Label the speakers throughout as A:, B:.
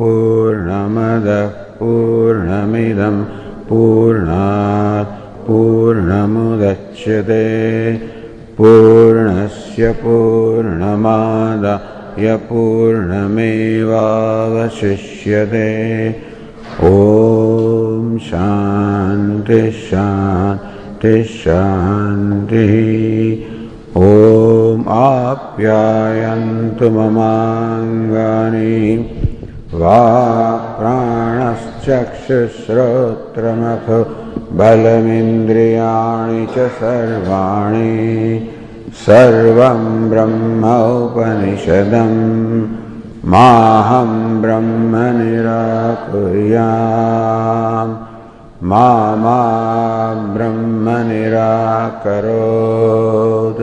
A: पूर्णमदः पूर्णमिदं पूर्णात् पूर्णमुदच्यते पूर्णस्य पूर्णमादाय पूर्णमेवावशिष्यते ॐ शान्तिः ॐ आप्यायन्तु ममाङ्गानि वा प्राणश्चक्षुश्रोत्रमथ बलमिन्द्रियाणि च सर्वाणि सर्वं ब्रह्म उपनिषदं माहं ब्रह्म निराकुर्याम् मा ब्रह्म निराकरोत्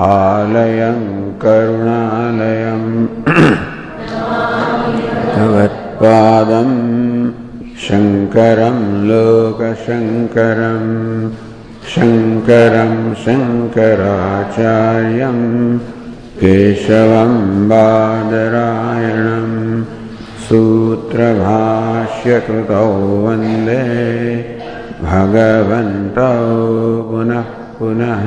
A: आलयं करुणालयं भगवत्पादं शङ्करं लोकशङ्करं शङ्करं शङ्कराचार्यं केशवं बादरायणं सूत्रभाष्यकृतौ वन्दे भगवन्तो पुनः पुनः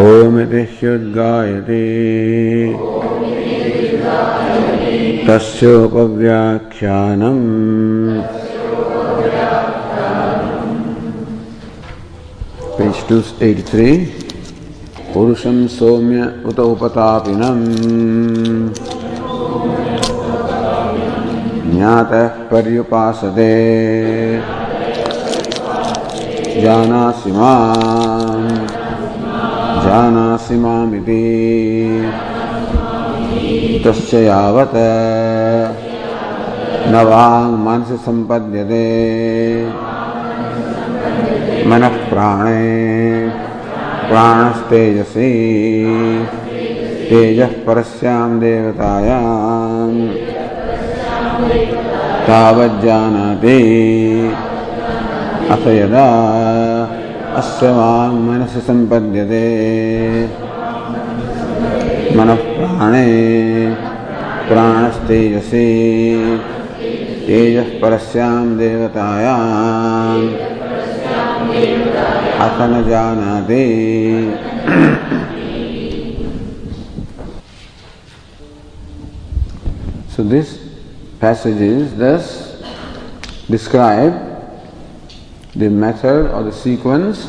A: ओमिति स्युद्गायते तस्योपव्याख्यानम् पेज् टु एय्टि त्रि पुरुषं सौम्य उत उपतापिन ज्ञात पर्युपासते जानासि माम् जानासि मामिति तस्य यावत् न वाङ्मनसि सम्पद्यते मनः प्राणे प्राणस्तेजसि तेजः परस्यां देवतायां तावज्जानाति अथ यदा अस्य से संपद्य मन प्राणे प्राणस्तेजसी तेज परस्यां देवतायाम् अथ न जानाति So this passage is the method or the sequence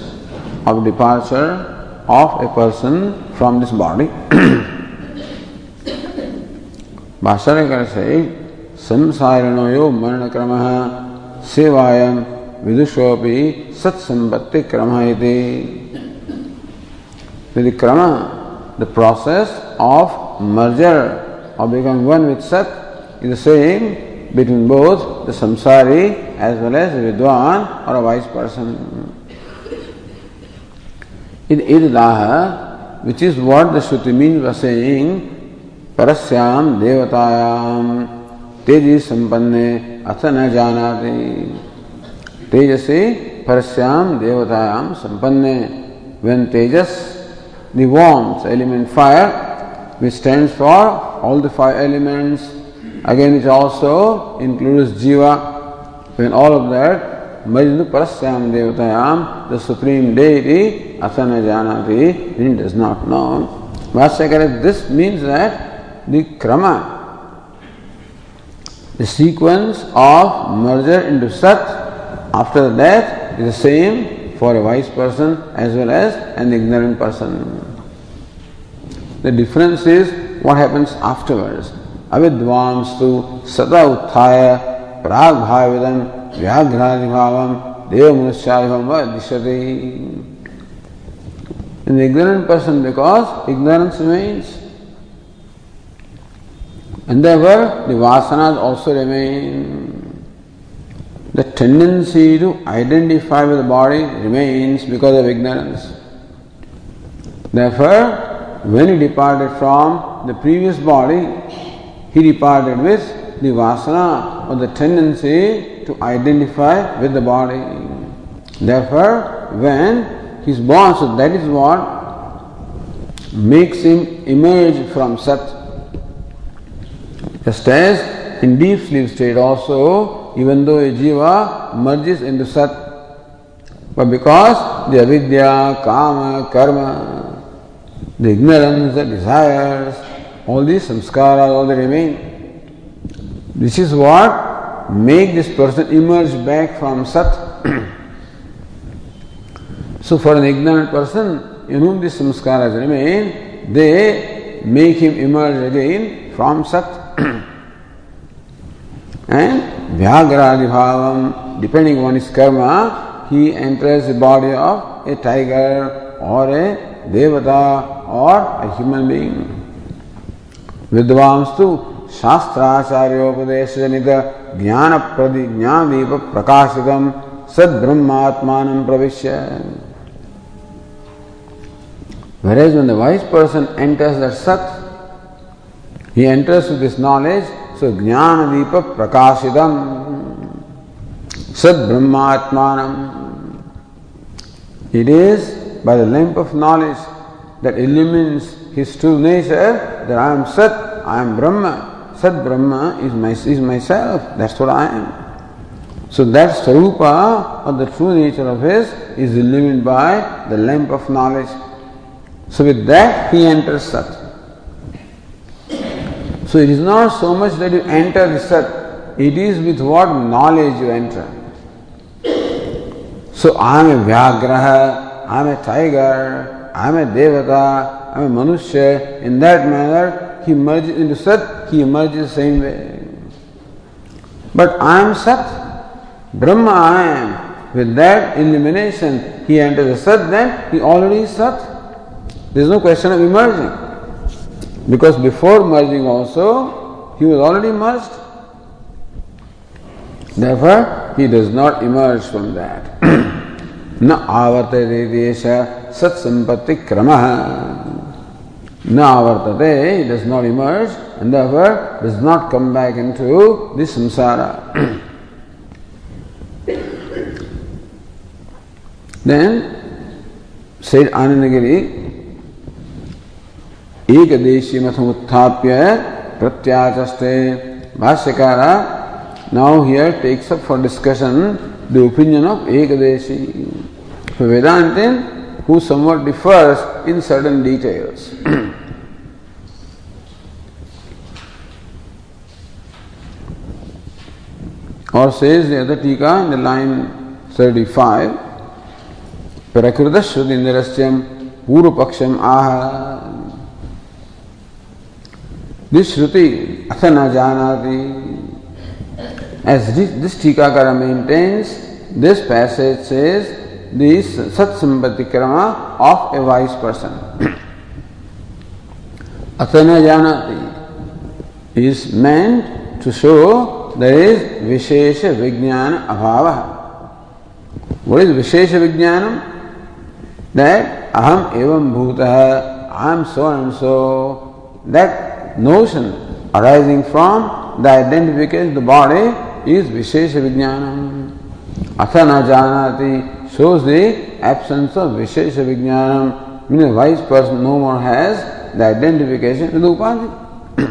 A: of departure of a person from this body. भाष्यकर से संसारिणोयो मरण क्रम सेवायम विदुषोपि सत्संपत्ति क्रम यदि क्रम the process of merger or become one with सत is the same between both the samsari as well as the vidwan or a wise person. In idlaha, which is what the Shruti means by saying, parasyam devatayam teji sampanne athana janati tejasi parasyam devatayam sampanne when tejas the warmth element fire which stands for all the five elements Again, which also includes Jiva. When all of that, Majnu Parasyam Devatayam, the Supreme Deity, Asana Janati, he does not know. Vasyakara, this means that the Krama, the sequence of merger into Sat after death is the same for a wise person as well as an ignorant person. The difference is what happens afterwards. अविद्वांस्तु सदा उत्थाय प्राग्भाविदम व्याघ्राधिभावम देव मनुष्याधिभावम व दिशते an ignorant person because ignorance remains. And therefore, the vasanas also remain. The tendency to identify with the body remains because of ignorance. Therefore, when he departed from the previous body, he departed with the vasana or the tendency to identify with the body. Therefore, when his born, so that is what makes him emerge from such. Just as in deep sleep state also, even though a jiva merges into sat, but because the avidya, kama, karma, the ignorance, the desires, all these samskaras, all they remain. This is what make this person emerge back from sat. so for an ignorant person in whom these samskaras remain, they make him emerge again from sat. and vyagradi depending on his karma, he enters the body of a tiger or a devata or a human being. विद्वांस्तु शास्त्राचार्योपदेशजनित ज्ञानप्रतिज्ञावीव प्रकाशितं सद्ब्रह्मात्मानं प्रविश्य Whereas when the wise person enters that sat, he enters with this knowledge, so Jnanavipa Prakashitam Sat Brahmatmanam. It is by the lamp of knowledge that illumines his true nature that I am Sat, I am Brahma. Sat Brahma is, my, is myself, that's what I am. So that Sarupa or the true nature of his is illumined by the lamp of knowledge. So with that he enters Sat. So it is not so much that you enter Sat, it is with what knowledge you enter. So I am a Vyagraha, I am a tiger, I am a Devata, I am a manushya. In that manner, he merges into Sat, he emerges same way. But I am Sat, Brahma I am. With that illumination, he enters the Sat, then he already is Sat. There is no question of emerging. Because before merging also, he was already merged. Therefore, he does not emerge from that. न आवर्तते देश सत्संपत्ति क्रम न आवर्तते does not emerge and there does not come back into this samsara then said Anandagiri एक देशी उत्थाप्य प्रत्याचस्ते भाष्यकार now here takes up for discussion the opinion of Ekadeshi. So Vedantin, who somewhat differs in certain details. or says the other tika in the line 35, Prakritashrutindirasyam Purupaksham aha. This Shruti, Atha na janati. As this, this Tikakara maintains, this passage says this Sat Sampatikrama of a wise person. Atana Janati is meant to show there is Vishesha Vijnana Abhava. What is Vishesha Vijnanam? That Aham Evam Bhuta, I am so and so. That notion arising from the identification of the body is Vishesha Vijnanam. Atha na janati shows the absence of Vishesha Vijnanam. Meaning, wise person no more has the identification with Upadhi.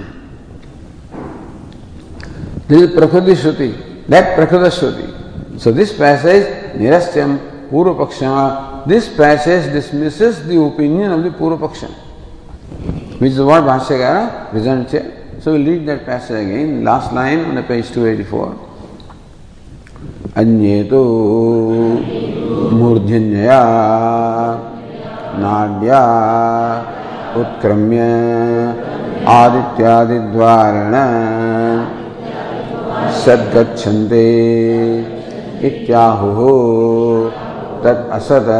A: this is Prakriti Shruti, that Prakriti Shruti. So this passage, Nirastyam Purupaksha, this passage dismisses the opinion of the Purupaksha, which is what Bhashyakara presents here. So we'll read that passage again, last line on the page 284. अन्ये तो मूर्धन्यया नाड्या उत्क्रम्य आदित्यादिद्वारेण सद्गच्छन्ते इत्याहुः तत् असत्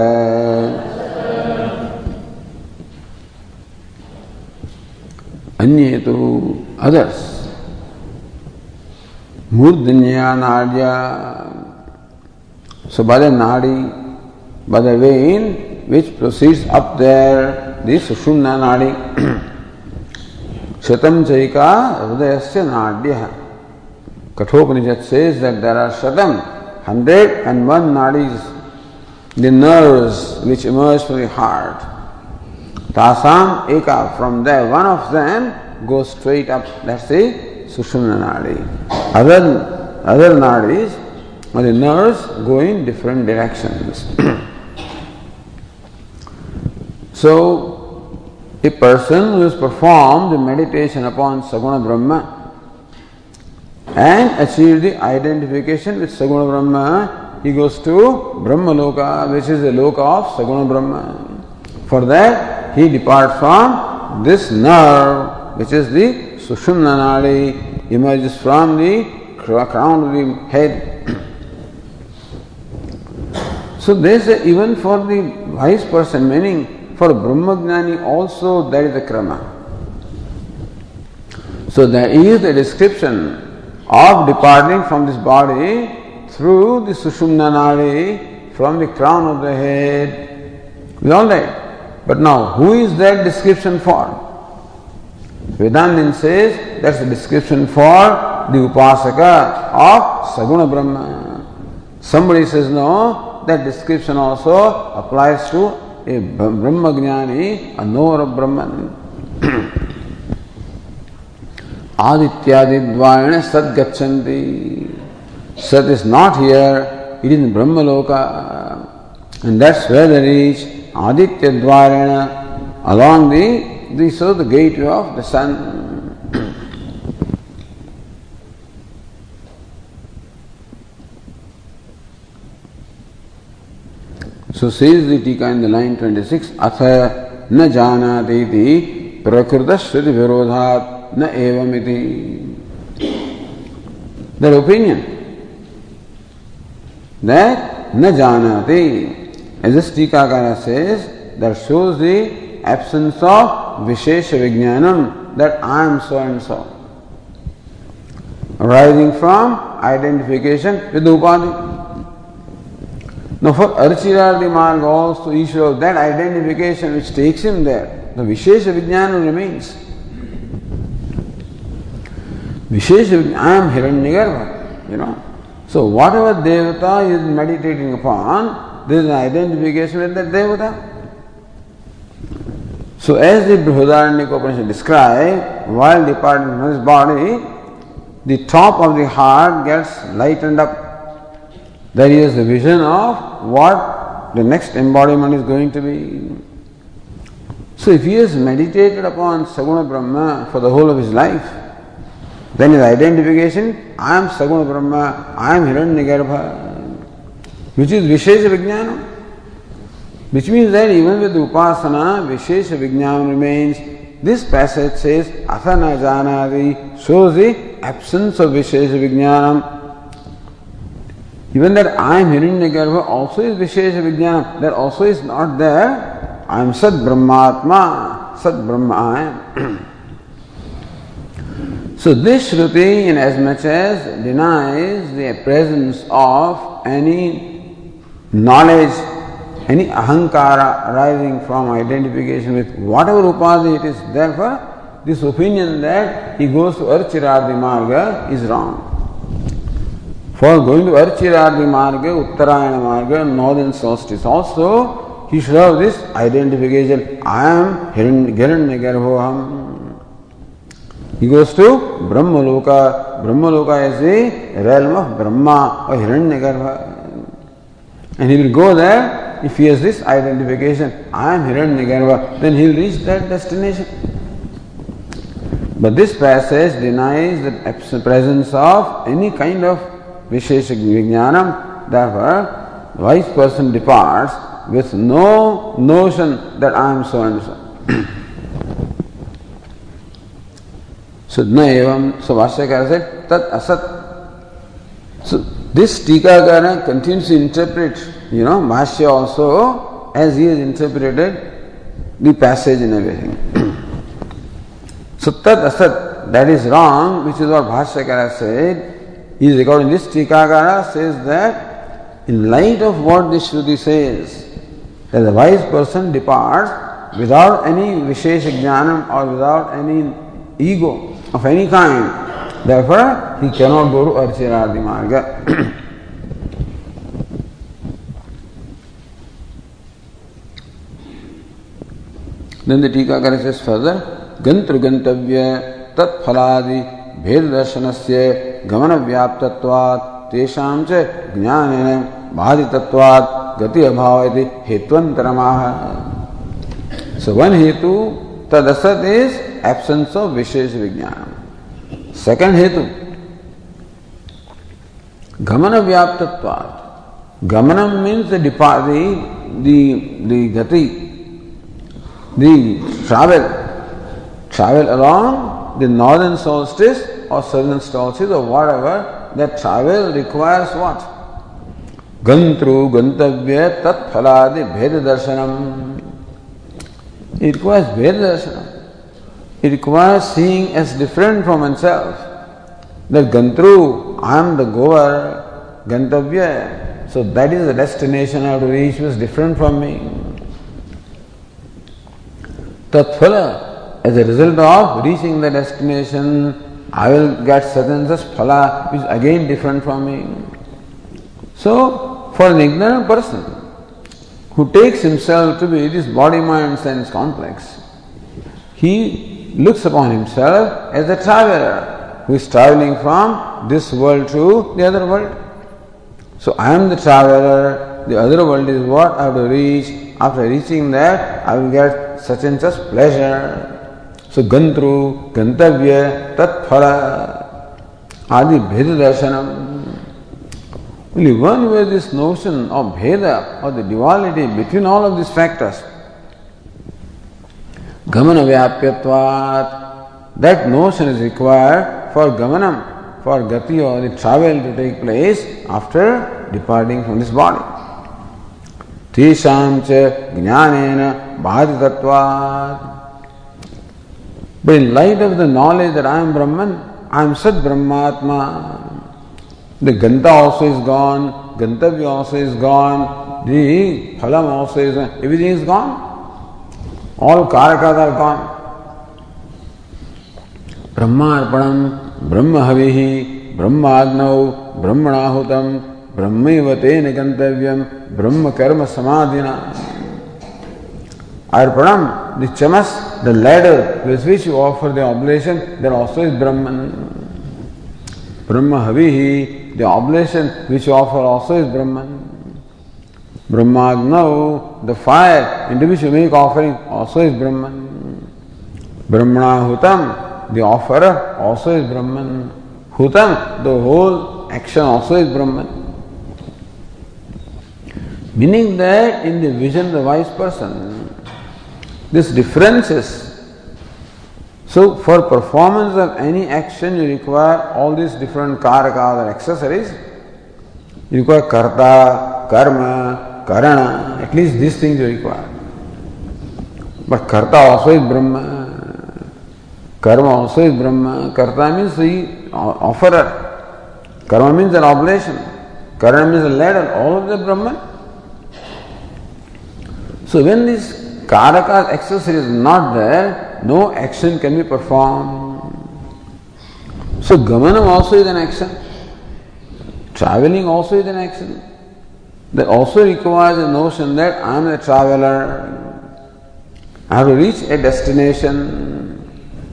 A: अन्ये तो others मूर्धन्या नाड्या So by the nadi, by the vein which proceeds up there, this Sushumna nadi, Shatam Chaika Rudayasya Nadya. Kathopanishad says that there are Shatam, hundred and one nadis, the nerves which emerge from the heart. Tasam Eka, from there one of them goes straight up, that's the Sushumna Nadi. Other, other nadis the nerves go in different directions. so, a person who has performed the meditation upon Saguna Brahma and achieved the identification with Saguna Brahma, he goes to Brahma Loka, which is the Loka of Saguna Brahma. For that, he departs from this nerve, which is the Sushumna Nadi, emerges from the crown of the head so they say even for the wise person, meaning for Brahmagnani also there is a krama. So there is a description of departing from this body through the Sushumna Nadi, from the crown of the head. Is all right. But now, who is that description for? Vedantin says that's the description for the Upasaka of Saguna Brahma. Somebody says, no, that description also applies to a Brahmagnani, a knower of Brahman. Adityadidvayana Sat gacchanti. Sat is not here, it is in brahma loka, And that's where they Aditya Adityadvayana along the, the, so the gateway of the sun. So says the Tika in the line 26, Atha na janati iti prakritashriti virodhat na evamiti. That opinion that na janati, as this Tikakara says, that shows the absence of Vishesha Vijnanam, that I am so and so. Arising from identification with Upadhi. Now, for Archiradi Marg also, Ishvara, that identification which takes him there, the Vishesha Vijnana remains. Vishesha Vijnana, I am Hiranyagarbha, you know. So, whatever Devata is meditating upon, there is an identification with that Devata. So, as the Brihadaranyaka Upanishad described, while departing from his body, the top of the heart gets lightened up there is the vision of what the next embodiment is going to be. So, if he has meditated upon Saguna Brahma for the whole of his life, then his identification, I am Saguna Brahma, I am Hiranyagarbha, which is Vishesha Vijnana. Which means that even with Upasana, Vishesha Vijnana remains. This passage says, Athana Janadi shows the absence of Vishesha Vijnanam Even that I am Hiranyagarbha also is Vishesha Vijnana, that also is not there. I am Sat Brahmatma, Sat Brahma I am. so this Shruti, in as much as denies the presence of any knowledge, any ahankara arising from identification with whatever upadhi it is, therefore this opinion that he goes to Archiradi Marga is wrong. For going to Archiradi Uttara Uttarayana Marga, Northern Solstice also, he should have this identification. I am Hiranyagarbhoham. He goes to Brahmaloka. Brahmaloka is the realm of Brahma or Hiranyagarbha. And he will go there if he has this identification. I am Hiranyagarbha. Then he will reach that destination. But this passage denies the presence of any kind of विशेष विज्ञान wise person depart with no notion that I am so and so so. न एवं so भाष्यकार से तत् असत so this टीकाकार continues interpret you know भाष्य also as he is interpreted the passage in everything so तत् असत that is wrong which is what भाष्यकार said He is recording this. Tikagara says that in light of what this Shruti says, that the wise person departs without any Vishesha Jnanam or without any ego of any kind. Therefore, he cannot go to Archiradi Marga. then the Tikagara says further, Gantra Gantavya Tat Phaladi भेददर्शनस्य गमनव्याप्तत्वात् तेषां च ज्ञानेन बाधितत्वात् गति अभाव इति हेत्वन्तरमाह so one हेतु तदसत इज एब्सेंस ऑफ विशेष विज्ञान सेकंड हेतु गमन व्याप्तवाद गमनम means the depart the the gati the travel travel along the northern solstice or southern solstice or whatever, that travel requires what? Gantru Gantavya Tat Phaladi Bheda Darshanam. It requires Bheda Darshanam. It requires seeing as different from oneself. That Gantru, I am the goer, Gantavya. So that is the destination I have to reach was different from me. Tatfala as a result of reaching the destination, I will get certain such phala which is again different from me. So, for an ignorant person who takes himself to be this body mind sense complex, he looks upon himself as a traveler who is traveling from this world to the other world. So, I am the traveler, the other world is what I have to reach. After reaching that, I will get such and such pleasure. So गंत्रु गंतव्य तत्फल आदि भेद दर्शनम Only one way this notion of Bheda or the duality between all of these factors, Gamana Vyapyatvat, that notion is required for Gamanam, for Gati or the travel to take place after departing from this body. Tisham cha jnanena bhadi tattvat But in light of the knowledge that I am Brahman, I am Sat Brahmatma. The Ganta also is gone, Gantavya also is gone, the Phalam also is gone, everything is gone. All Karakas are gone. Brahma Havihi, Brahma Adnav, Brahma Nahutam, Brahma तेन गंतव्यम Brahma Karma समाधिना Arpanam, the Chamas, the ladder with which you offer the oblation, there also is Brahman. Brahma Havihi, the oblation which you offer also is Brahman. Brahmagnav, the fire into which you make offering also is Brahman. Brahmanahutam, the offerer also is Brahman. Hutam, the whole action also is Brahman. Meaning that in the vision, the wise person this differences. So, for performance of any action, you require all these different karakas and accessories. You require karta, karma, karana, at least these things you require. But karta also is Brahma, karma also is Brahma. Karta means the offerer, karma means an oblation, karana means a ladder, all of the Brahma. So, when this Karaka's accessory is not there, no action can be performed. So Gamanam also is an action. Traveling also is an action. That also requires a notion that I am a traveler. I have to reach a destination.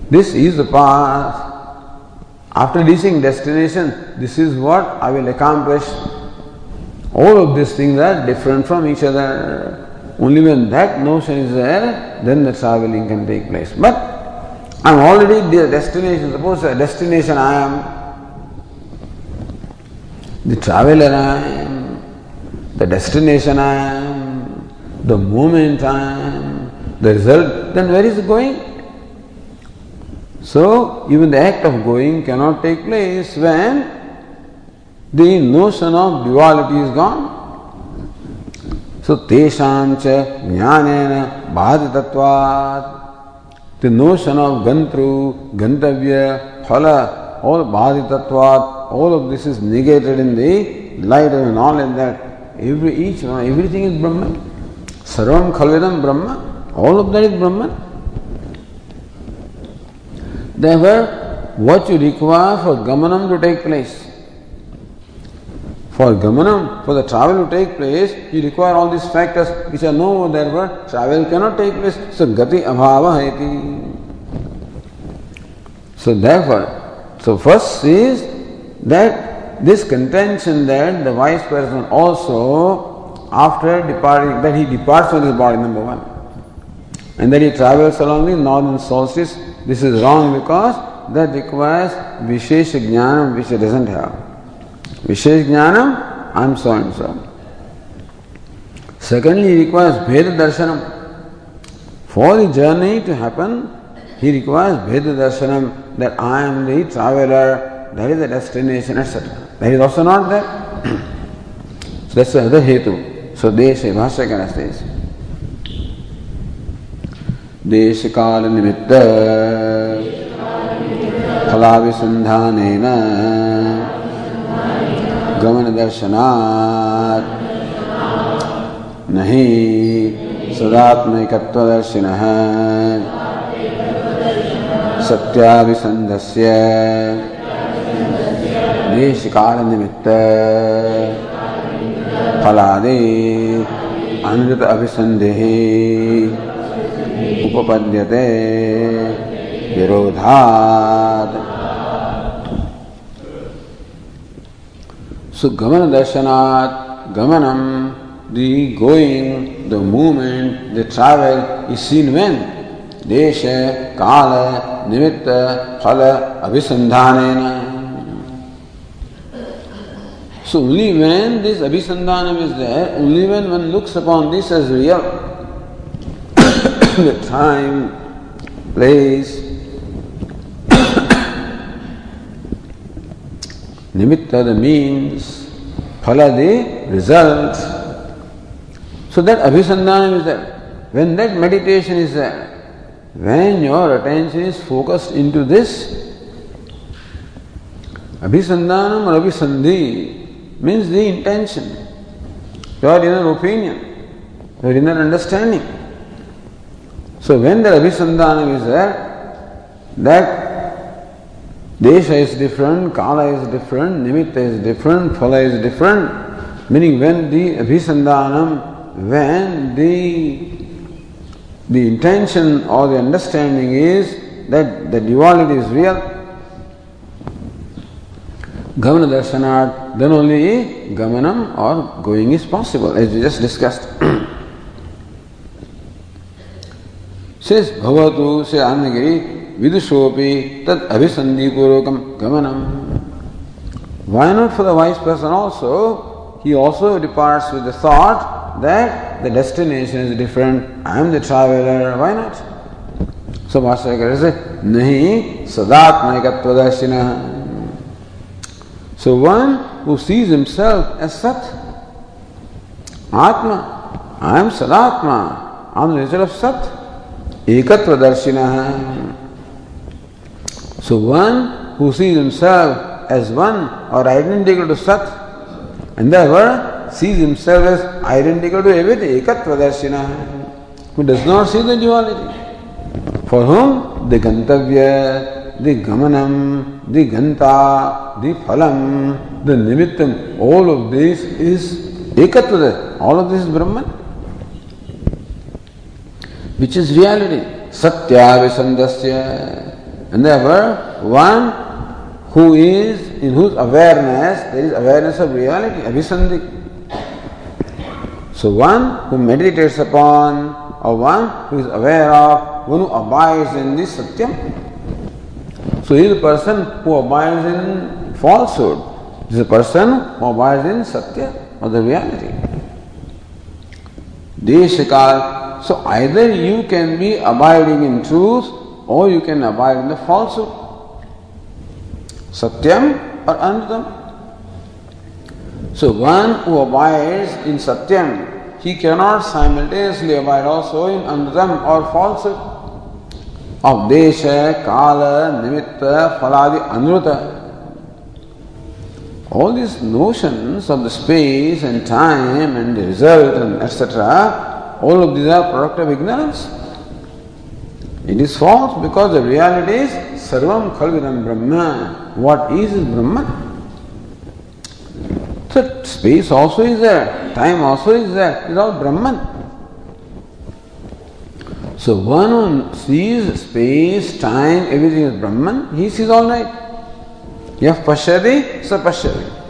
A: This is the path. After reaching destination, this is what I will accomplish. All of these things are different from each other. Only when that notion is there, then the traveling can take place. But I'm already the destination. Suppose the uh, destination I am, the traveler I am, the destination I am, the moment I am, the result, then where is it going? So, even the act of going cannot take place when the notion of duality is gone. So तेषां च ज्ञानेन बाधितत्वात् the notion of gantru, gantavya, phala, all bhaditatvat, all of this is negated in the light of knowledge that every each one, everything is Brahman. Sarvam Khalvidam Brahma, all of that is Brahman. Therefore, what you require for Gamanam to take place, For Gamanam, for the travel to take place, you require all these factors which are known. there, travel cannot take place. So Gati Abhava Haiti. So therefore, so first is that this contention that the wise person also after departing that he departs from his body number one and that he travels along the northern solstice this is wrong because that requires vishesha jnana which he doesn't have विशेष ज्ञानम I so and so secondly requires भेद दर्शनम for the journey to happen he requires भेद दर्शनम that I am the traveller that is the destination etcetera that is also not that that's other हेतु so देश भाष्य कर देश देश काल निमित्त फलाभिसंधान गमन दर्शनात् नहीं सदात्मकत्वदर्शिनः सत्याभिसन्धस्य देशकालनिमित्त फलादे अनृत अभिसन्धिः उपपद्यते विरोधात् So Gamana Darshanat, Gamanam, the going, the movement, the travel is seen when? Desha, Kala, Nimitta, Phala, Abhisandhanena. So only when this Abhisandhanam is there, only when one looks upon this as real, the time, place, Nimitta the means, phala the result. So that abhisandhanam is there. When that meditation is there, when your attention is focused into this, abhisandhanam or abhisandhi means the intention, your inner opinion, your inner understanding. So when the abhisandhanam is there, that Desha is different, Kala is different, Nimitta is different, Phala is different. Meaning when the Abhisandanam, when the the intention or the understanding is that the duality is real, Gamana then only Gamanam or going is possible, as we just discussed. Says Bhavatu, says Anandagiri, विदुषोपि तद अभिसंधिपूर्वकम गमनम Why not for the wise person also? He also departs with the thought that the destination is different. I am the traveler. Why not? So Bhashyakara says, Nahi sadatmaikatpadashina. So one who sees himself as Sat, Atma, I am Sadatma, I am the nature of Sat, Ekatvadarshina. So one who sees himself as one or identical to Sat, and therefore sees himself as identical to everything, Ekatvadarshina, who does not see the duality. For whom? The Gantavya, the Gamanam, the Ganta, the Phalam, the Nimittam, all of this is Ekatvada, all of this is Brahman, which is reality. Satya Visandasya. And therefore, one who is in whose awareness there is awareness of reality, abhisandhi. So one who meditates upon or one who is aware of, one who abides in this satyam. So he is a person who abides in falsehood. This is a person who abides in satya or the reality. Deshikal. So either you can be abiding in truth or you can abide in the falsehood. Satyam or Anudam. So one who abides in Satyam, he cannot simultaneously abide also in Anudam or falsehood. Of Desha, Kala, Nimitta, Faladi, Anuruta. All these notions of the space and time and the result and etc., all of these are product of ignorance. It is false because the reality is Sarvam Kalvidam Brahma. What is is Brahman. So space also is there, time also is there, it's all Brahman. So one sees space, time, everything is Brahman, he sees all right. Yah pashyati, sa pashyati.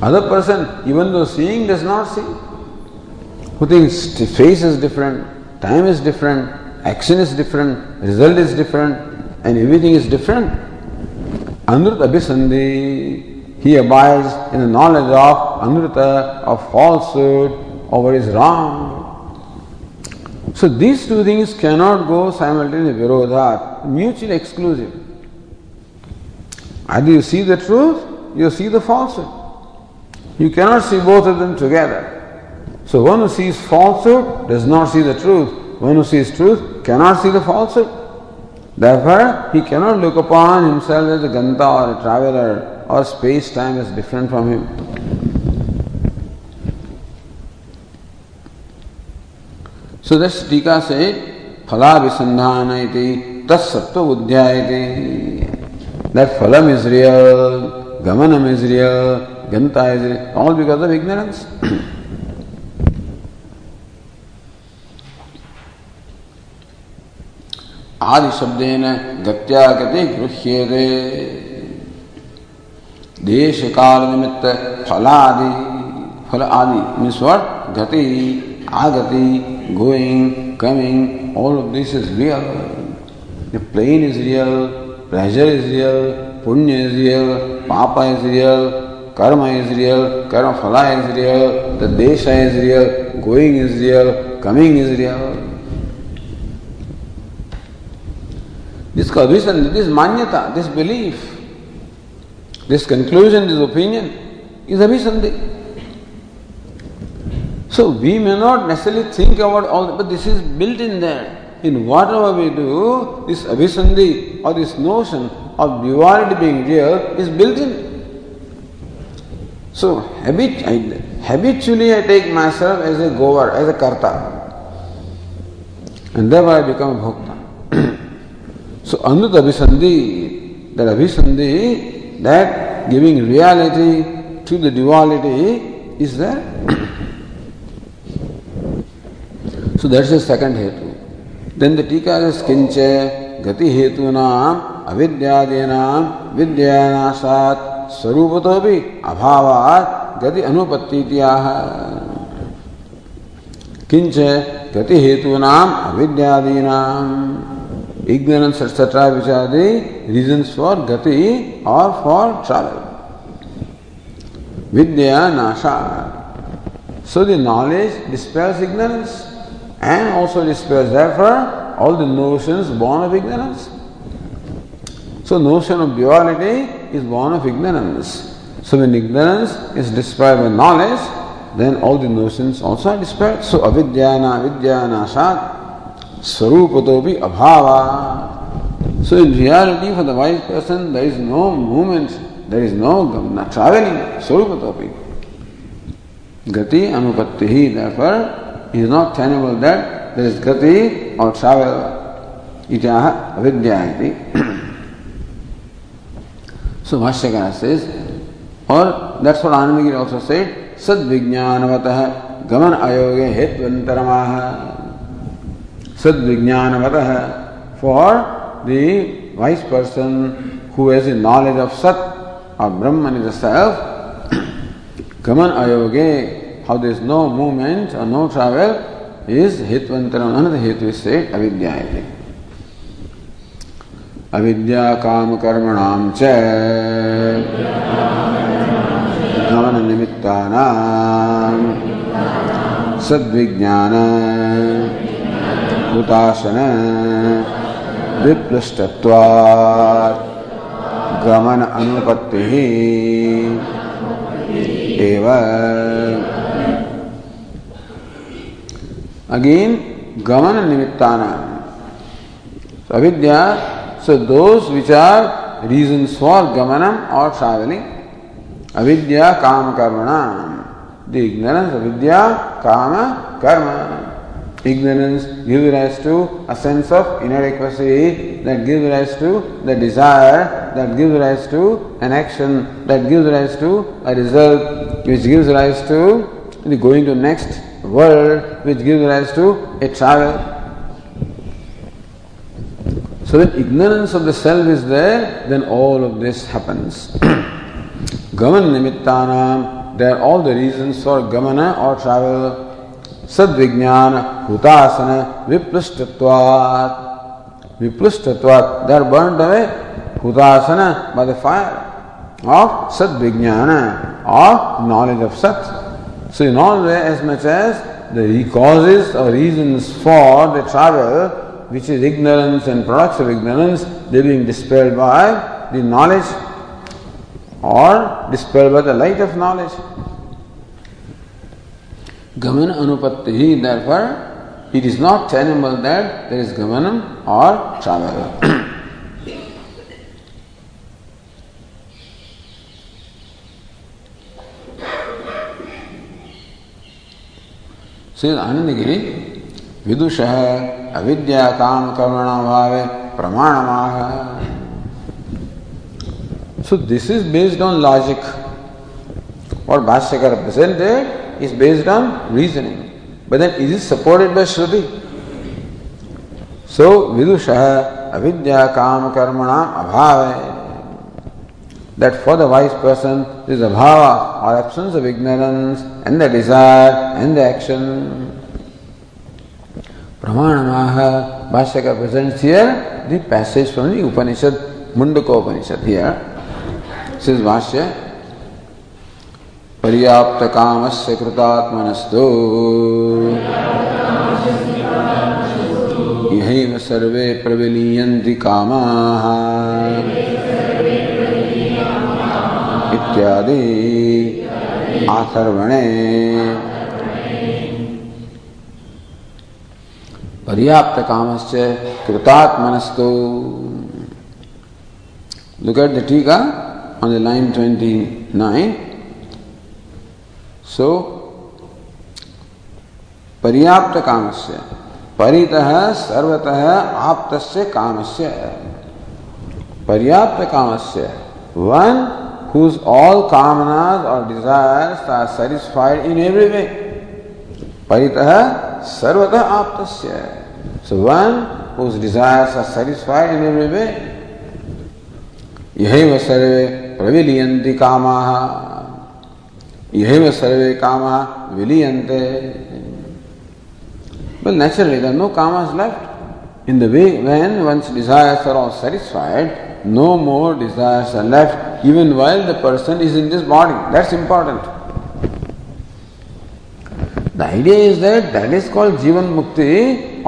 A: Other person, even though seeing, does not see. Who thinks face is different, time is different, action is different, result is different, and everything is different. Anurta Abhisandhi, he abides in the knowledge of Anurta, of falsehood, of what is wrong. So these two things cannot go simultaneously virodhat, mutually exclusive. Either you see the truth, you see the falsehood. You cannot see both of them together. So one who sees falsehood does not see the truth. One who sees truth cannot see the falsehood. Therefore, he cannot look upon himself as a Ganta or a traveler or space time is different from him. So this Tika said, Phalavisandhana iti tasattva buddhya That phalam is real, gamanam is real, ganta is real, all because of ignorance. आदि शब्द गत्यागति गृह्य देश काल निमित्त फलादि फल आदि means गति आगति going coming all of this is real the plane is real pleasure is real पुण्य is real पाप इज रियल कर्म इज रियल कर्म फला इज रियल द देश is real going is real coming is real This cognition, this manyata, this belief, this conclusion, this opinion is abhisandhi. So we may not necessarily think about all, that, but this is built in there. In whatever we do, this abhisandhi or this notion of duality being real is built in. So habit, I, habitually I take myself as a goer, as a karta, and thereby I become a bhokta. So anut abhisandhi, that abhisandhi, that giving reality to the duality is there. so that's the second hetu. Then the tika is kinche gati hetu naam avidyadena vidyanasat स्वरूपतो भी अभावात गति अनुपत्ति किंच गति हेतु नाम अविद्यादीनाम ignorance, etc., which are the reasons for gati or for travel. Vidya nasha. So the knowledge dispels ignorance and also dispels, therefore, all the notions born of ignorance. So notion of duality is born of ignorance. So when ignorance is dispelled by knowledge, then all the notions also are dispelled. So avidyana vidyana sadh. स्वरूप तो भी अभाव so in reality for the wise person there is no movement there is no ना स्वरूप तो भी गति अनुपत्ति ही there is not tenable that there is गति और ट्रैवल इतिहास अविद्या सो भाष्यकार से or that's what Anandagiri also said सद विज्ञानवतः गमन अयोगे हेतु Sadvijnanavadaha for the wise person who has the knowledge of Sat or Brahman is the self. Kaman Ayoge, how there is no movement or no travel, is Hitvantaram. Another Hitu is said Avidya. अविद्या काम कर्मणाम च गमन निमित्तानाम सद्विज्ञानाम उदासन विपृष्टत्वात् गमन अनुपत्ति again गमन निमित्ता अविद्या so those which are reasons for गमनम or travelling अविद्या काम कर्मणाम द इग्नोरेंस अविद्या काम कर्म Ignorance gives rise to a sense of inadequacy that gives rise to the desire, that gives rise to an action, that gives rise to a result, which gives rise to the going to next world, which gives rise to a travel. So when ignorance of the self is there, then all of this happens. Gaman nimittanam, there are all the reasons for gamana or travel. सद्विज्ञान हुतासन विपृष्टत्वात् विपृष्टत्वात् दर burn away हुतासन by the fire of sadvijnana of knowledge of sat so in all way as much as the causes or reasons for the trouble which is ignorance and products of ignorance they being dispelled by the knowledge or dispelled by the light of knowledge गमन अनुपत्ति ही there पर it is not animal that there is गमन or travel Shri Ananda Giri विदुष अविद्या काम कर्मण भाव प्रमाण so this is based on logic और भाष्यकर presented is based on reasoning. But then is it supported by Shruti? So Vidusha avidya kam karmana abhava. That for the wise person is abhava or absence of ignorance and the desire and the action. Pramanamaha Bhashyaka presents here the passage from the Upanishad, Mundaka Upanishad here. This is पर्याप्त काम से कृतात्मनस्तु यही सर्वे प्रविलीयन्ति काम इत्यादि आसर्वणे पर्याप्त काम से कृतात्मनस्तु look at the the on the line twenty nine so पर्याप्त काम से परितः सर्वतः आप्त से काम से पर्याप्त काम से one whose all kamanas or desires are satisfied in every way. Paritaha sarvata aptasya. So one whose desires are satisfied in every way. यही सर्वे प्रविलियंति कामाः यही वे सर्वे कामा विलियंते बट नेचुरली द नो काम is left in the way when once desires are all satisfied no more desires are left even while the person is in this body that's important the idea is that that is called जीवन मुक्ति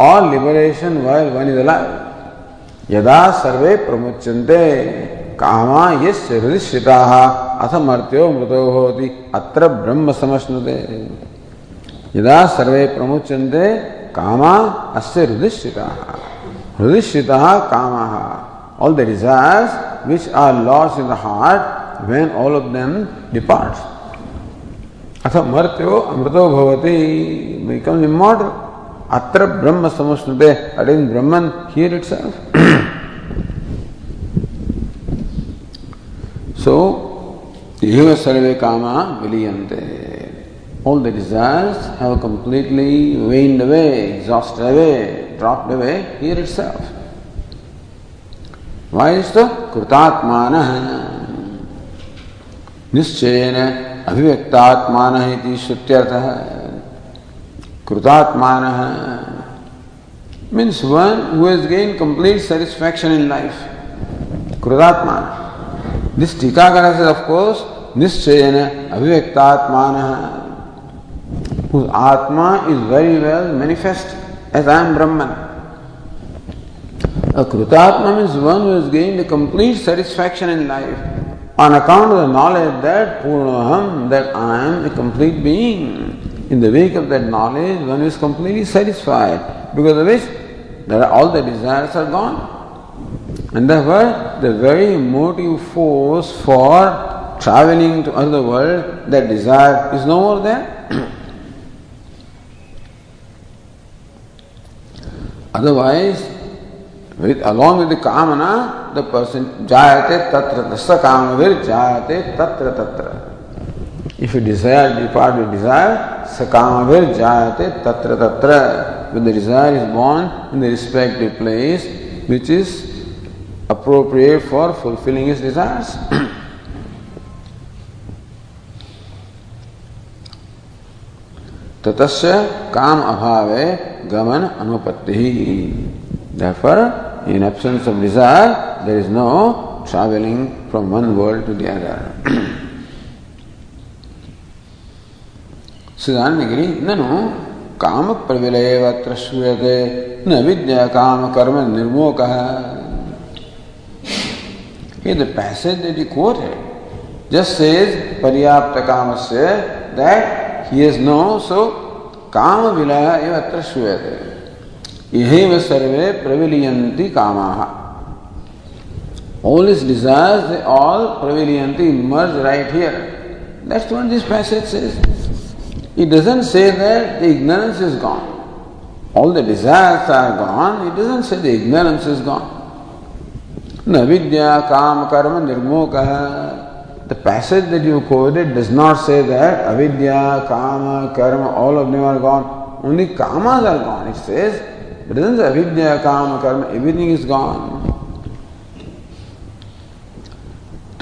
A: or liberation while one is alive यदा सर्वे प्रमुच्यन्ते कामा यस्य हृदिश्रिताः असमर्थ्यो मृतो होती अत्र ब्रह्म समश्नुते यदा सर्वे प्रमुच्यन्ते कामा अस्य हृदिश्रिताः हृदिश्रिताः कामाः all the desires which are lost in the heart when all of them departs अथ मर्त्यो अमृतो भवति बिकम इमॉर्टल अत्र ब्रह्म समश्नुते at in Brahman here itself so Yuva sarve kama viliyante. All the desires have completely waned away, exhausted away, dropped away here itself. Why is the कृतात्मान निश्चयन अभिव्यक्तात्मान श्रुत्यर्थः कृतात्मान means one who has gain complete satisfaction in life कृतात्मान This Tikakara says, of course, Nischayana Avivyaktatmana, whose Atma is very well manifest as I am Brahman. A Krutatma means one who has gained a complete satisfaction in life on account of the knowledge that Purnaham, that I am a complete being. In the wake of that knowledge, one is completely satisfied because of which all the desires are gone. And therefore, the very motive force for traveling to other world, that desire is no more there. Otherwise, with along with the kamana, the person jayate tatra tasya kamavir jayate tatra tatra. If you desire, depart with desire, sakamavir jayate tatra tatra. When the desire is born in the respective place, which is appropriate for fulfilling his desires. ततस्य काम अभाव गमन अनुपत्ति Therefore, in absence of desire, there is no traveling from one world to the other. सिद्धांतगिरी ननु काम प्रविलयवत्र श्रूयते न विद्या काम कर्म Nirmoh Okay, the passage that he quoted just says paryapta kamasya that he has no so kama vilaya eva atra shuyate. Iheva sarve praviliyanti kamaha. All his desires, they all praviliyanti emerge right here. That's what this passage says. It doesn't say that the ignorance is gone. All the desires are gone. It doesn't say the ignorance is gone. न विद्या काम कर्म निर्मोह the passage that you coded does not say that अविद्या काम कर्म all of them gone only काम are gone it says अविद्या काम कर्म एवरीथिंग इज गॉन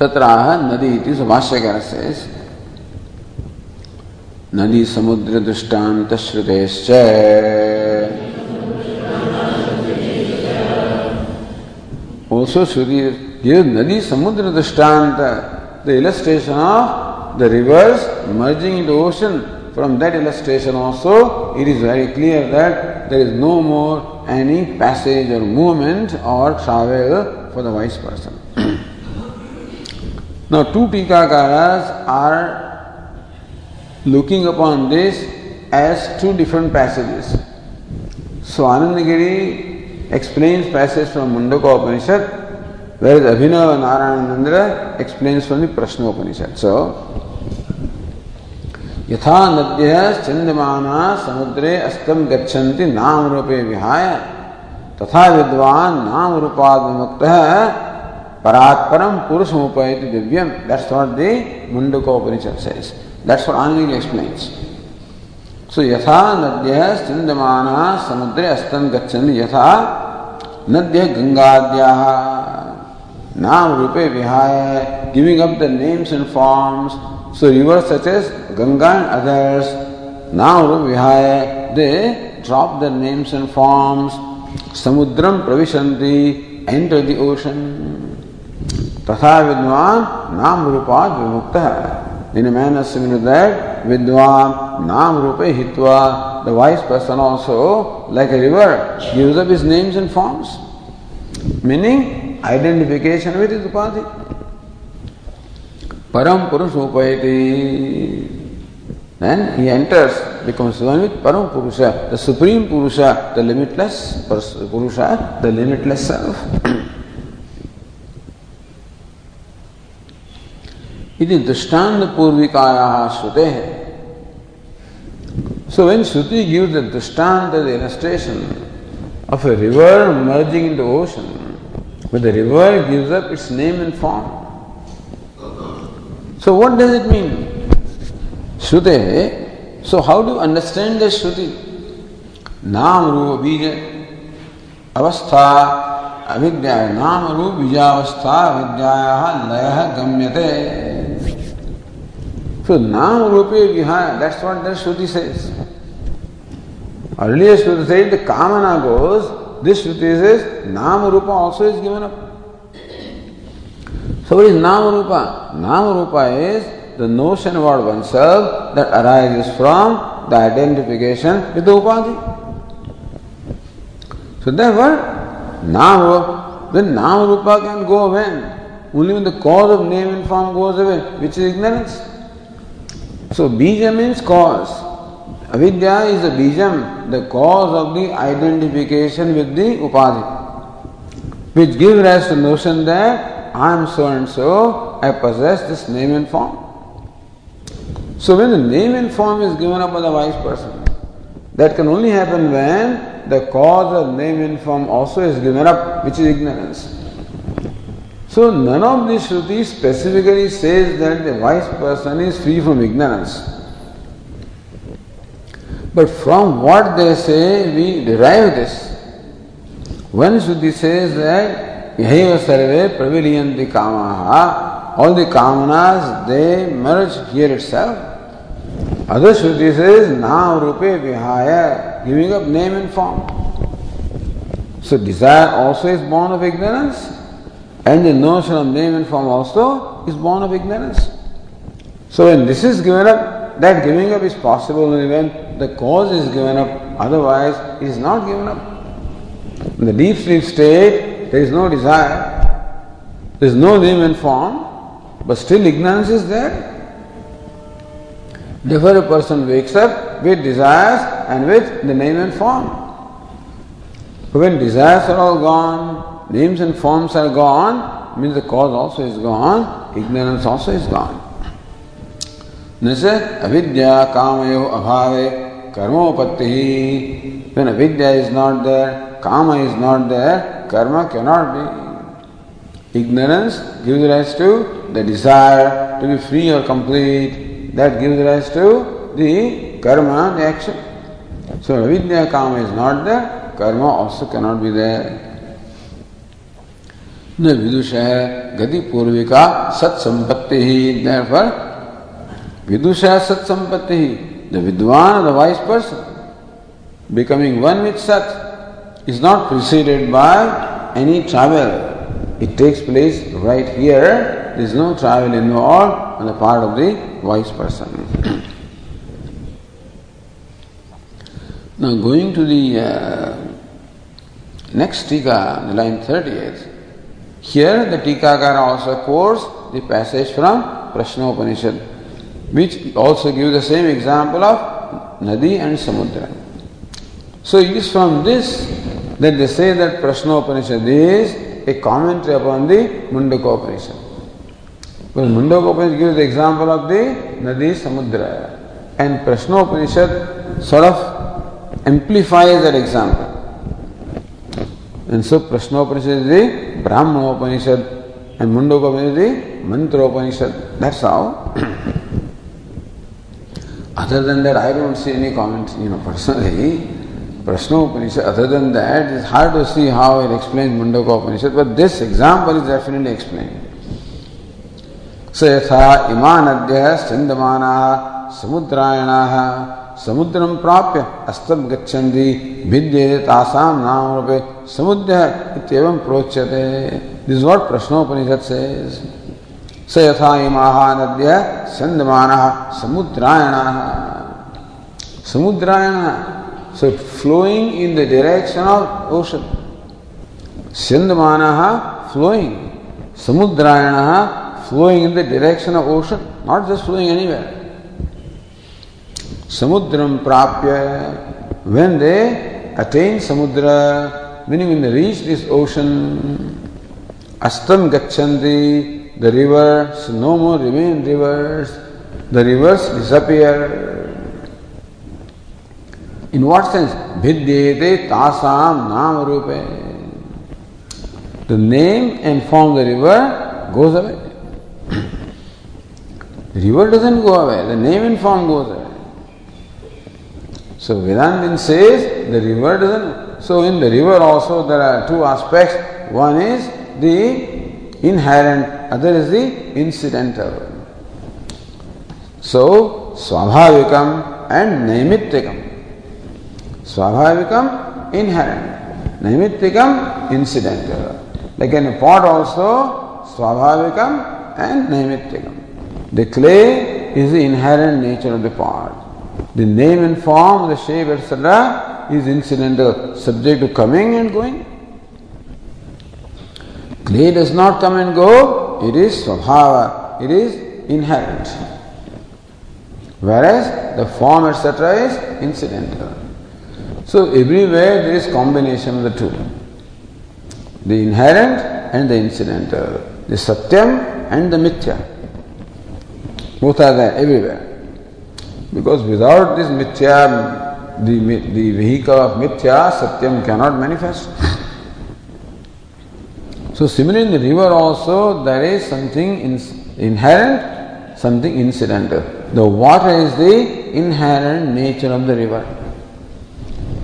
A: तत्राह नदी इति सुभाष्यकर से नदी समुद्र दृष्टांत श्रुतेश्चय also Surya gave Nadi Samudra Drishtanta, the illustration of the rivers merging into ocean. From that illustration also, it is very clear that there is no more any passage or movement or travel for the wise person. now, two Tikakaras are looking upon this as two different passages. So, Anandagiri explains passage from Mundaka Upanishad, whereas Abhinava Narayanandra explains from the Prashna Upanishad. So, यथा नद्य चंद्रमाना समुद्रे अस्तम गच्छन्ति नाम रूपे विहाय तथा विद्वान नाम रूपाद विमुक्त परात्परम पुरुष उपयति दिव्यम that's what the Mundakopanishad says that's what Anand explains so यथा नद्य सिंधमान समुद्रे अस्तन गच्छन यथा नद्य गंगाद्या नाम रूपे विहाय giving up the names and forms so river such as Ganga and others नाम रूप विहाय they drop the names and forms समुद्रम प्रविशन्ति एंटर द ओशन तथा विद्वान नाम रूपात विमुक्त है In a manner similar to that, Vidwan Nam Rupe Hitva, the wise person also, like a river, gives up his names and forms. Meaning, identification with his upadhi. Param Purush Upayati. Then he enters, becomes one with Param Purusha, the Supreme Purusha, the limitless Purusha, the limitless self. इति दृष्टांत पूर्विकाया श्रुते है so when Shruti give the दृष्टांत the of a river merging in the ocean but the river gives up its name and form so what does it mean श्रुते है so how do understand the श्रुति नाम रूप बीज अवस्था अविद्या नाम रूप बीजावस्था विद्या लय गम्यते So Nam Rupi Giha, that's what the Shruti says. Earlier Shruti said the Kamana goes, this Shruti says Nam Rupa also is given up. So what is Nam Rupa? Nam Rupa is the notion about oneself that arises from the identification with the Upadhi. So therefore, Nam when Nam Rupa can go when? Only when the cause of name and form goes away, which is ignorance. So bija means cause. Avidya is the bijam, the cause of the identification with the upadhi, which gives rise to the notion that I am so and so, I possess this name and form. So when the name and form is given up by the wise person, that can only happen when the cause of name and form also is given up, which is ignorance. So none of the Shruti specifically says that the wise person is free from ignorance. But from what they say, we derive this. One Shruti says that Yaheva Sarve Praviliyanti Kamaha, all the Kamanas they merge here itself. Other Shruti says Naam Rupe Vihaya, giving up name and form. So desire also is born of ignorance and the notion of name and form also is born of ignorance. So when this is given up, that giving up is possible only when the cause is given up, otherwise it is not given up. In the deep sleep state, there is no desire, there is no name and form, but still ignorance is there. Therefore, a person wakes up with desires and with the name and form. But when desires are all gone, Names and forms are gone, means the cause also is gone, ignorance also is gone. Nasa avidya kamayo abhave karmopatti. When avidya is not there, kama is not there, karma cannot be. Ignorance gives rise to the desire to be free or complete. That gives rise to the karma, the action. So avidya kama is not there, karma also cannot be there. न विदुष है गति पूर्विका सत्संपत्ति ही पर विदुष है सत्संपत्ति ही the विद्वान the wise person becoming one with सत is not preceded by any travel it takes place right here is no travel in all on the part of the wise person now going to the uh, next tika, the line 30th. Here the Tikakara also quotes the passage from Prashna Upanishad, which also gives the same example of Nadi and Samudra. So it is from this that they say that Prashna Upanishad is a commentary upon the Mundaka Upanishad. Well, Mundaka Upanishad gives the example of the Nadi Samudra, and Prashna Upanishad sort of amplifies that example. And so Prasnopanishad is the Brahmanopanishad and Mundokopanishad is the Mantropanishad. That's how. other than that, I don't see any comments, you know, personally. Prasnopanishad, other than that, it's hard to see how it explains Mundokopanishad, but this example is definitely explained. So यथा इमान अद्य स्थिंदमाना समुद्रायणाः समुद्रं प्राप्य अस्तं गच्छन्ति भिद्येते तासां नामरूपे समुद्र इत्येवं प्रोच्यते दिस वर्ड प्रश्नोपनिषद से स यथा इमाः नद्य छन्दमानः समुद्रायणाः समुद्रायण so flowing in the direction of ocean छन्दमानः फ्लोइंग समुद्रायणः flowing in the direction of ocean, not just flowing anywhere. Samudram Prapya. When they attain Samudra, meaning when they reach this ocean, Astam Gachandi, the rivers, no more remain rivers, the rivers disappear. In what sense? Vidyete tasam nam rupe. The name and form of the river goes away. The river doesn't go away, the name and form goes away. So Vedanta says the river doesn't. So in the river also there are two aspects. One is the inherent, other is the incidental. So Swabhavikam and Naimittikam. Swabhavikam inherent, Naimittikam incidental. Like in a pot also, Swabhavikam and Naimittikam. The clay is the inherent nature of the pot. The name and form, the shape, etc., is incidental, subject to coming and going. Clay does not come and go, it is svabhava, it is inherent. Whereas the form, etc., is incidental. So everywhere there is combination of the two. The inherent and the incidental. The satyam and the mitya. Both are there everywhere. Because without this mithya, the, the vehicle of mithya, satyam cannot manifest. So similarly in the river also there is something in, inherent, something incidental. The water is the inherent nature of the river.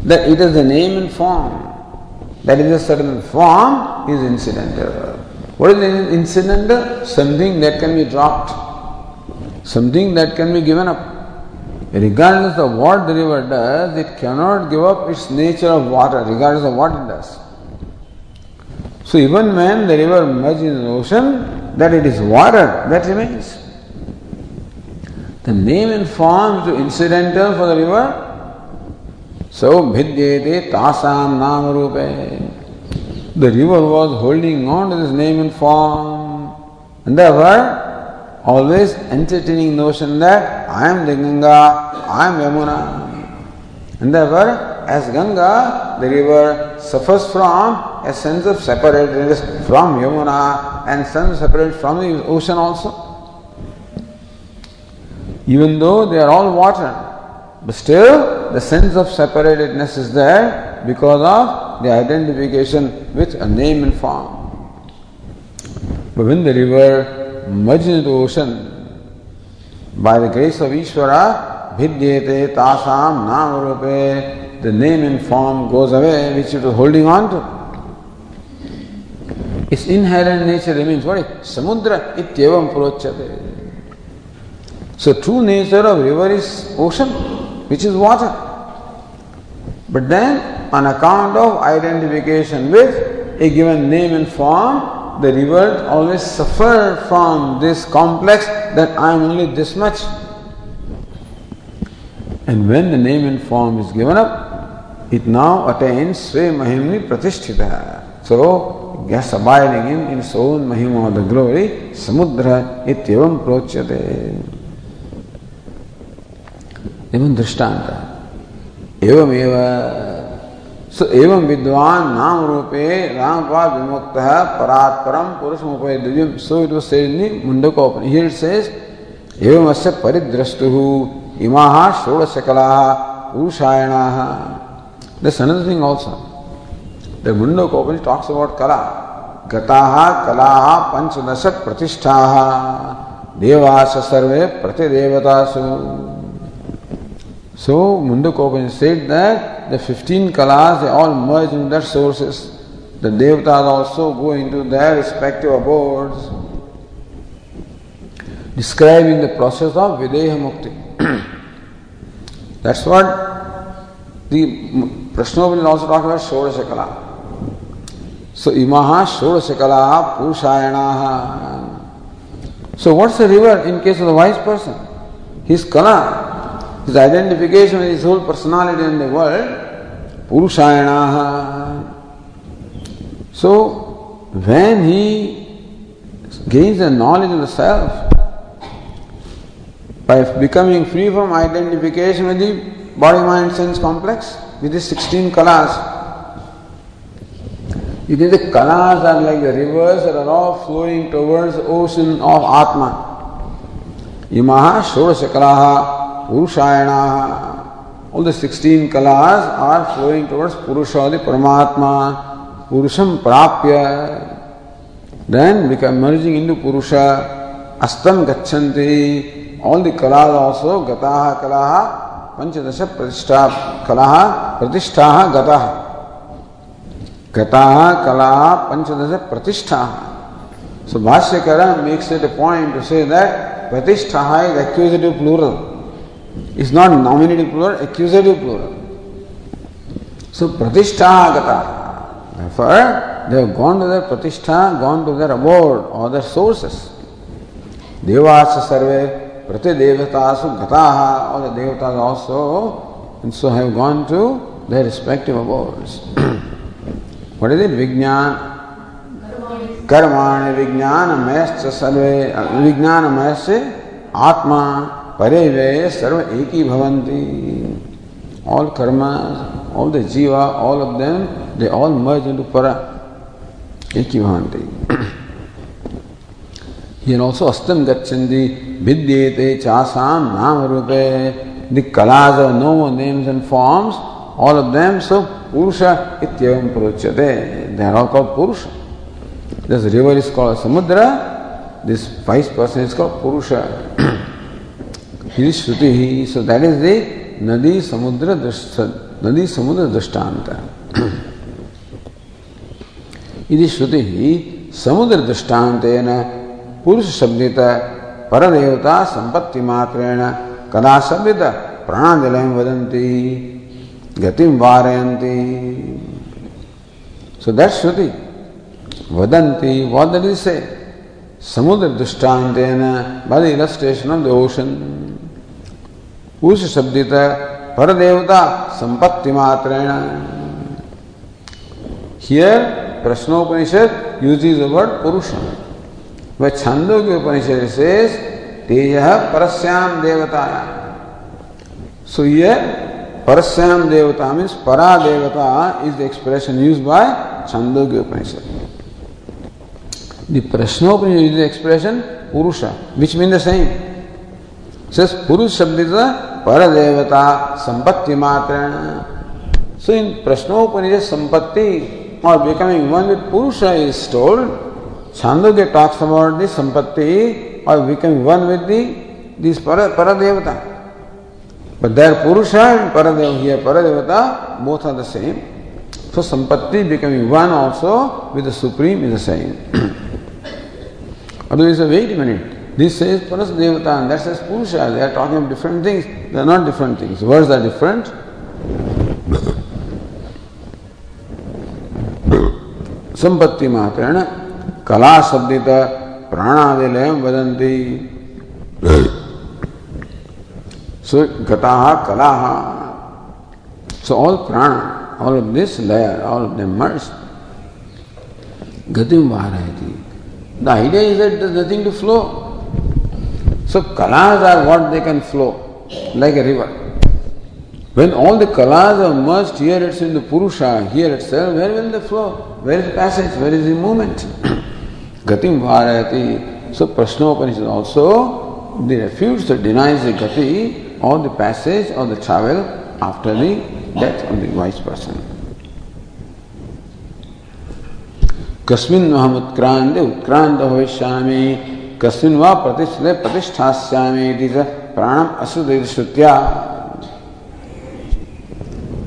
A: That it has a name and form. That is a certain form is incidental. What is incidental? Something that can be dropped, something that can be given up. Regardless of what the river does, it cannot give up its nature of water, regardless of what it does. So even when the river merges in the ocean, that it is water, that remains. The name and form is incidental for the river. So bhidyate तासाम नाम The river was holding on to this name and form. And therefore, always entertaining notion that I am the Ganga, I am Yamuna. And therefore, as Ganga, the river suffers from a sense of separateness from Yamuna and sense separate from the ocean also. Even though they are all water, but still the sense of separatedness is there because of the identification with a name and form. But when the river Majnudoshan. By the grace of Ishvara, Vidyete Tasam Namarupe, the name and form goes away which it was holding on to. Its inherent nature remains. What is Samudra ityevam purochate. So true nature of river is ocean, which is water. But then on account of identification with a given name and form, the revert always suffer from this complex that I am only this much. And when the name and form is given up, it now attains Sve Mahimni Pratishthita. So, guess abiding in, its own Mahima, the glory, Samudra ityavam prochyate. Even Drishtanta. दृष्टांत Eva. एवं विद्वान नाम रूपे राम रामपाद विमुक्त है परात्परम पुरुष मुपय सुविदुसेनी Mundaka here says एवं अस्य परिद्रष्टु इमा षोडश कला पुरुषायण this another thing also the मुंडो मुंडको टॉक्स अबाउट कला गता कला पंचदश प्रतिष्ठा देवास सर्वे प्रतिदेवतासु So Mundakopan said that the 15 Kalas they all merge in their sources. The devatas also go into their respective abodes, describing the process of Videha Mukti. That's what the Prashnobali also talks about Shodashakala. So Imaha Shodashakala Purushayanaha. So what's the river in case of the wise person? His kala His identification with his whole personality and the world, Purushayanaha. So, when he gains the knowledge of the self, by becoming free from identification with the body mind sense complex, with the 16 kalas. you see, the kalas are like the rivers that are all flowing towards the ocean of Atma. Imaha Shodashakalaha. Purushayana. All the 16 kalas are flowing towards Purusha, the Paramatma, Purusham Prapya. Then become merging into Purusha, Astam Gachanti. All the kalas also, Gataha Kalaha, Panchadasha Pratishtha Kalaha, Pratishthaha Gataha. Gataha Kalaha, Panchadasha Pratishthaha. So Bhashyakara makes it a point to say that Pratishthaha is accusative plural. is not nominative plural, accusative plural. So pratishtha agata. Therefore, they have gone to their pratishtha, gone to their abode or their sources. Devasa sarve pratidevatasu gataha. All the devatas also and so have gone to their respective abodes. what is it? Vijnana. कर्माण विज्ञान मयश्च सर्वे विज्ञान मय से आत्मा परे रहे सर्व एक ही भवंती all कर्म all the जीवा all of them they all merge into परा एक ही भवंती ये नोसो अस्तम गच्छन्ति विद्येते चासाम नाम रूपे the कलाज no names and forms all of them so पुरुष इत्येवं प्रोच्यते धैरो का पुरुष दिस रिवर इज कॉल्ड समुद्र this wise person is called पुरुष Here is Shruti, so that is the Nadi Samudra Drishta, Nadi Samudra Drishtanta. ఇది శృతి సముద్రదృష్టాంతేన పురుషశబ్దిత పరదేవత సంపత్తిమాత్రేణ కదా శబ్దిత ప్రాణాదిలయం వదంతి గతిం వారయంతి సో దట్ శృతి వదంతి వాట్ దట్ ఈస్ ఏ సముద్ర దృష్టాంతేన by the illustration of the ocean उस शब्द पर देवता संपत्ति मात्र here Prashnopanishad use is word पुरुष वह छंदो के उपनिषद से तेज परस्याम देवता सो ये परस्याम देवता मीन्स परा देवता is the expression use by छंदो के Upanishad Prashnopanishad is the expression पुरुष which mean the same purusha शब्द इज पर देवता संपत्ति मात्र सो इन प्रश्नों पर ये संपत्ति और बिकमिंग वन विद पुरुष इज टोल्ड छांदो के टॉक्स अबाउट दी संपत्ति or becoming one with the this पर देवता बट देर पुरुष एंड पर देव ये पर देवता both are the same so संपत्ति becoming one also with supreme is the same अदो is a wait minute This says Paras Devata and that says Purusha. They are talking of different things. They are not different things. Words are different. Sampatti Kala Sabdita Prana शब्दित Vadanti So Gataha Kalaha So all Prana, all of this layer, all of them merged. Gatim Vaharayati The idea is that there is nothing to flow. So kalas are what they can flow, like a river. When all the kalas are merged, here it's in the Purusha, here itself, where will they flow? Where is the passage? Where is the movement? Gatim Bharati. So Prashnopanishad also, the refutes that denies the gati or the passage or the travel after the death of the wise person. कस्मिन् अहम् उत्क्रान्त उत्क्रान्त भविष्यामि कस्मिन् वा प्रतिष्ठिते प्रतिष्ठास्यामीति च प्राणम् असुदे श्रुत्या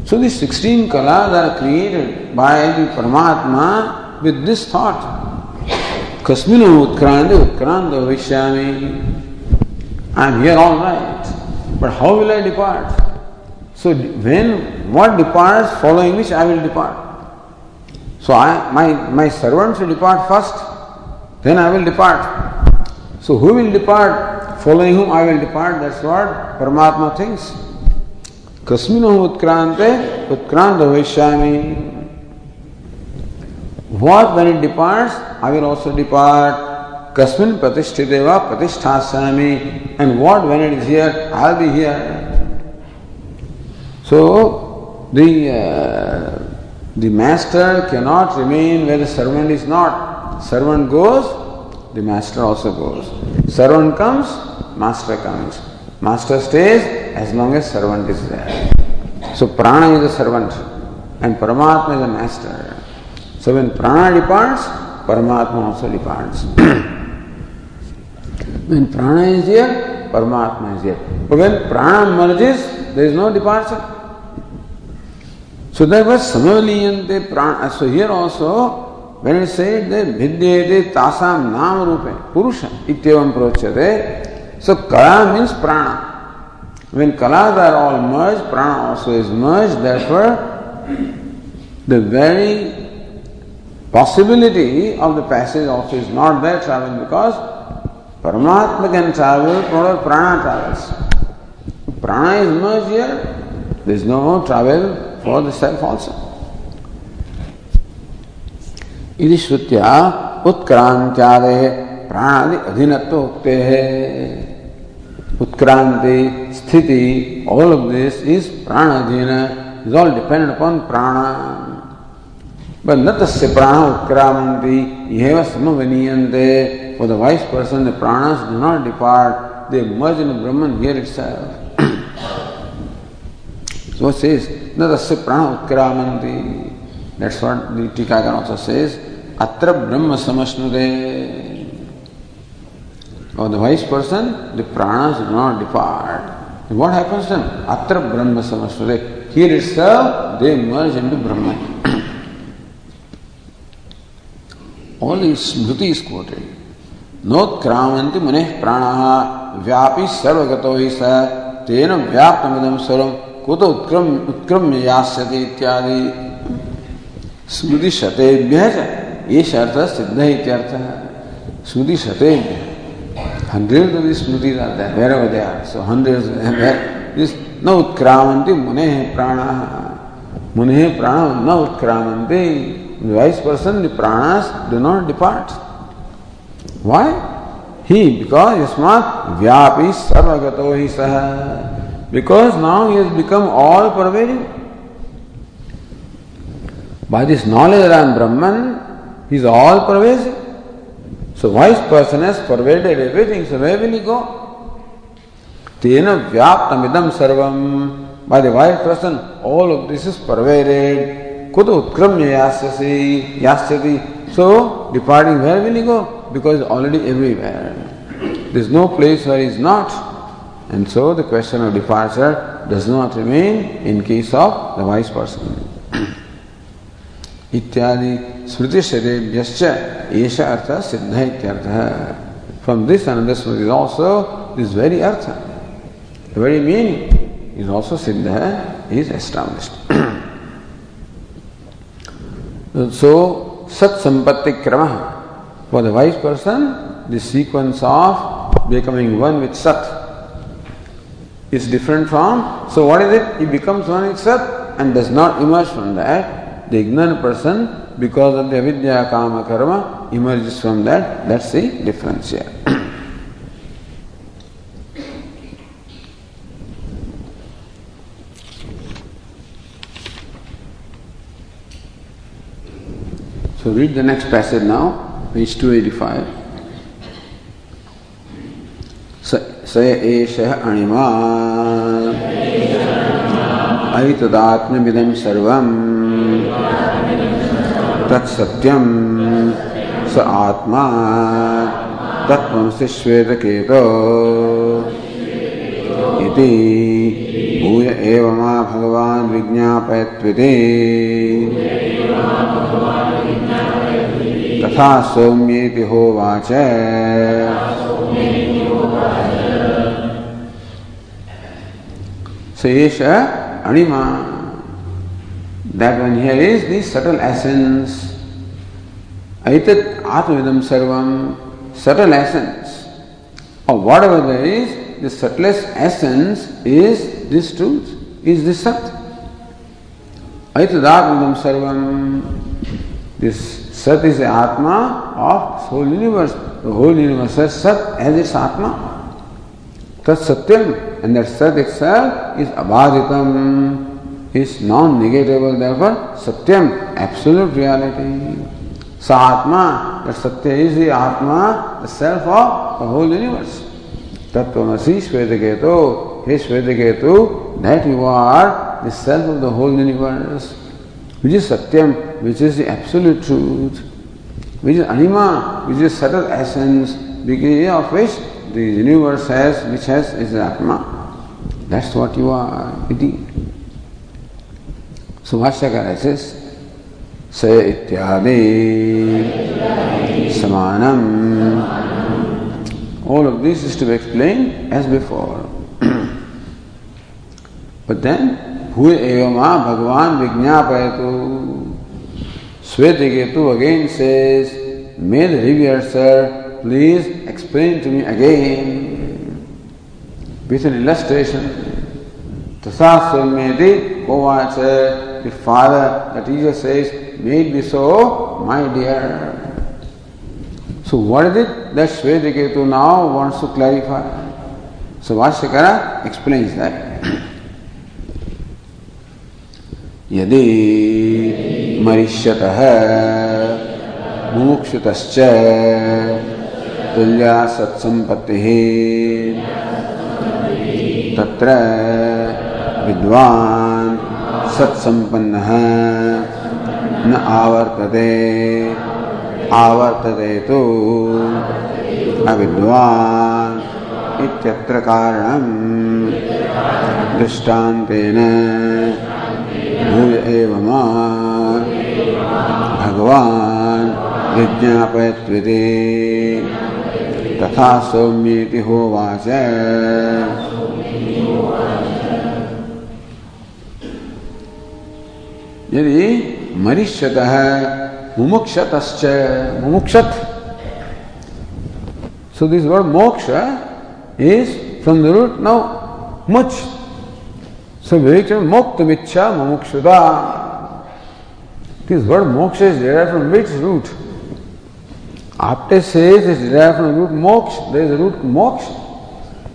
A: So these 16 kalas are created by the Paramatma with this thought. Kasmino Utkranda Utkranda Vishyami. I am here all right, but how will I depart? So when what departs, following which I will depart. So my my servant will depart first, then I will depart. So who will depart? Following whom I will depart, that's what Paramatma thinks. Kasminam utkrante utkranta What when it departs, I will also depart. Kasmin pratishtiteva pratisthasami. And what when it is here, I'll be here. So the uh, the master cannot remain where the servant is not. Servant goes, the master also goes. Servant comes, master comes. Master stays as long as servant is there. So prana is a servant and Paramatma is a master. So when prana departs, Paramatma also departs. when prana is here, Paramatma is here. But when prana merges, there is no departure. So there was samavaliyante prana. So here also when it said that vidyate tasam nam rupe, purusha ityavam prochate, so kala means prana. When kalas are all merged, prana also is merged, therefore the very possibility of the passage also is not there travel because Paramatma can travel, product prana travels. Prana is merged here, there is no travel for the self also. यदि श्रुत्या उत्क्रांत्यादे प्राणादि अधीनत्व उक्ते है उत्क्रांति स्थिति all of this is प्राण अधीन is all dependent upon प्राण But not tasya prana utkramanti yeva samaviniyante. For the wise person, the pranas do not depart. They merge in Brahman here itself. so it says, not tasya prana utkramanti. That's what the Tikagan also says, Atra Brahma Samasnude. Or the wise person, the pranas do not depart. And what happens then? Atra Brahma Samasnude. Here itself, they merge into Brahman. All these smriti is quoted. नोत्क्रामंति मुनि प्राण व्यापी सर्वगतो hi sa तेन व्याप्तमिदम सर्व कुत उत्क्रम utkram yasyati ityadi. स्मृति शतेभ्य ये अर्थ सिद्ध है इत्यर्थ स्मृति शतेभ्य hundred of smriti are there wherever so hundred न उत्क्रामंती मुने प्राण मुने प्राण न उत्क्रामंती wise person the pranas do not depart why he because यस्मात् व्यापी सर्वगतो ही सह because now he has become all pervading By this knowledge that I am Brahman, he is all pervasive. So wise person has pervaded everything, so where will he go? Tena vyaptamidam sarvam. By the wise person, all of this is pervaded. Kutu utkramya yasyasi, yasyati. So, departing, where will he go? Because already everywhere. There is no place where he is not. And so the question of departure does not remain in case of the wise person. इत्यादि स्मृति शरेभ्यश्च एष अर्थः सिद्ध इत्यर्थः from this another smriti is also this very artha the very meaning is also siddha is established so sat sampatti krama for the wise person the sequence of becoming one with sat is different from so what is it he becomes one with sat and does not emerge from that the ignorant person, because of the avidya kama karma, emerges from that. That's the difference here. so read the next passage now, page 285. स एषः अणिमा अयि तदात्मविदं सर्वम् तत्सत्यम स आत्मा श्वेत के भूय एव मा भगवान् विज्ञापयत्विति तथा सौम्येति होवाच शेष अणिमा That one here is the subtle essence. Aitat Atmavidam Sarvam, subtle essence. Or whatever there is, the subtlest essence is this truth, is this Sat. Aitat Atmavidam Sarvam. This Sat is the Atma of this whole universe. The whole universe has Sat as its Atma. Tat Satyam. And that Sat itself is Abhaditam. is non-negatable, therefore Satyam, absolute reality. Sahatma, that Satya is the Atma, the self of the whole universe. Tatvamasi Shvetaketu, He Shvetaketu, that you are the self of the whole universe, which is Satyam, which is the absolute truth, which is Anima, which is subtle essence, degree of which the universe has, which has is the Atma. That's what you are. Iti. Subhashkar ऐसे स इत्यादि समानम all of this is to be explain as before but then हुए एवं आ भगवान विज्ञाप है तो Shvetaketu again says may the revered sir please explain to me again with an illustration तथा सौम्य दी कोवाच the father, the teacher says, may it be so, my dear. So what is it that Svediketu now wants to clarify? So Vashyakara explains that. यदि मरिष्यतः मुमुक्षुतश्च तुल्या सत्सम्पत्तिः तत्र विद्वान् सत्सम्पन्नः न आवर्तते आवर्तते तो अविद्वान् इत्यत्र कारणं दृष्टान्तेन भूय एव मा भगवान् तथा सौम्येति होवाच यदि मरीष्यत मुमुक्षत मुमुक्षत सो दिस वर्ड मोक्ष is from the root now मुच सो विवेक मोक्त इच्छा मुमुक्षुता दिस वर्ड मोक्ष is derived from which root? Apte says it's derived from the root moksha. There is a root moksha.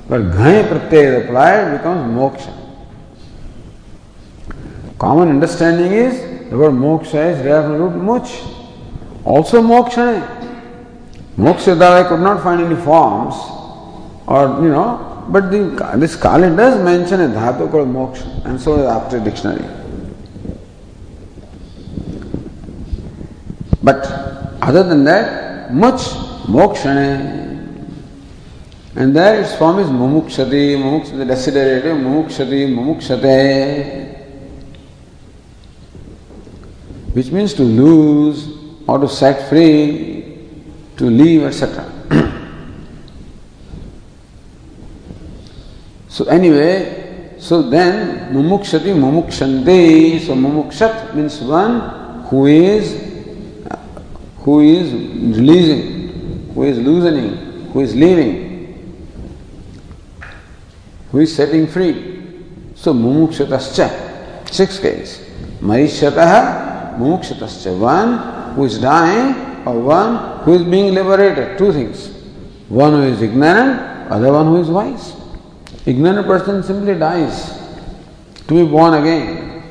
A: But ghaya pratyay is applied becomes moksha. Common understanding is the word moksha is derived from the root moch. Also moksha. Moksha that I could not find any forms or you know, but the, this Kali does mention a dhatu called moksha and so is after dictionary. But other than that, much mokshane. And there its form is mumukshati, mumukshati, desiderative, mumukshati, mumukshate. which means to lose or to set free, to leave, etc. so, anyway, so then mumukshati mumukshante. So, mumukshat means one who is who is releasing, who is loosening, who is leaving, who is setting free. So, mumukshatascha, six case. Marishyataha mokshatasya. One who is dying or one who is being liberated. Two things. One who is ignorant, other one who is wise. Ignorant person simply dies to be born again.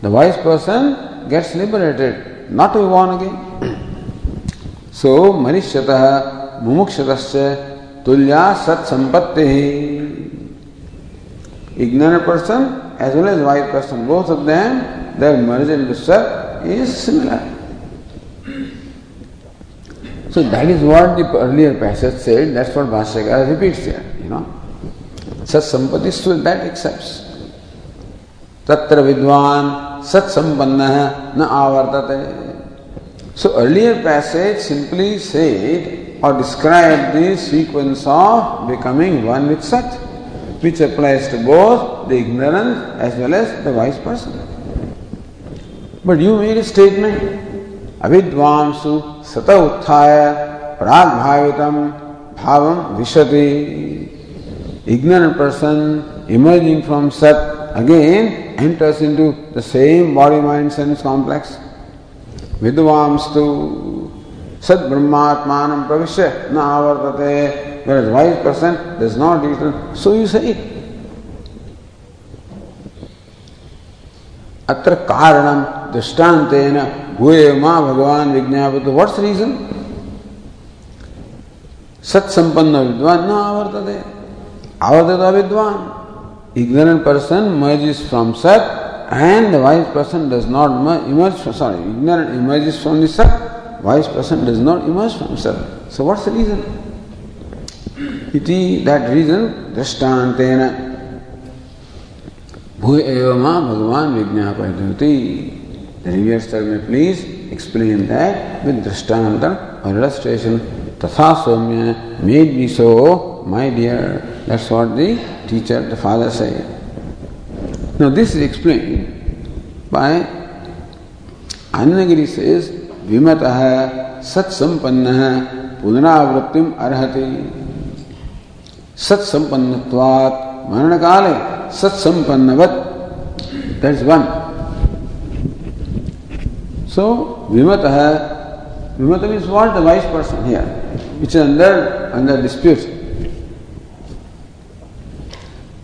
A: The wise person gets liberated, not to be born again. so, Marishataha Mumukshatasya Tulya Sat Sampatti. Ignorant person as well as wise person, both of them, they merged into Sat is similar. So that is what the earlier passage said, that's what Bhashyakara repeats here, you know. सत्संपत्ति that except तत्र विद्वान सत्संपन्न न आवर्तते so earlier passage simply said or describe the sequence of becoming one with such which applies to both the ignorant as well as the wise person but you make statement अविद्वांसु सत उत्थाय प्राग भावितम भावम विशति इग्नोरेंट पर्सन इमर्जिंग फ्रॉम सत again enters into the same body mind sense complex विद्वांस्तु सद ब्रह्मात्मान प्रविश्य न आवर्तते where wise person this not digital so you say अत्र कारणम दृष्टान्त भूय माँ भगवान विज्ञापित व्हाट्स रीजन सत्संपन्न विद्वान न आवर्तते आवर्तत विद्वान ignorant person merge is from सत and wise person does not emerge sorry ignorant emerge is from the सत wise person does not emerge from सत सो व्हाट्स द रीजन इति दैट रीजन दृष्टान्तेन भूय एव भगवान विज्ञापयति The reviewer may please explain that with Drishtanta or illustration. Tatha Somya made me so, my dear. That's what the teacher, the father said. Now this is explained by Anagiri says, Vimataha सत्संपन्न पुनरावृत्ति अर्हति सत्संपन्नवात मरण काले सत्संपन्नवत that is one So, Vimataha, Vimata means what? The wise person here. It's under, under dispute.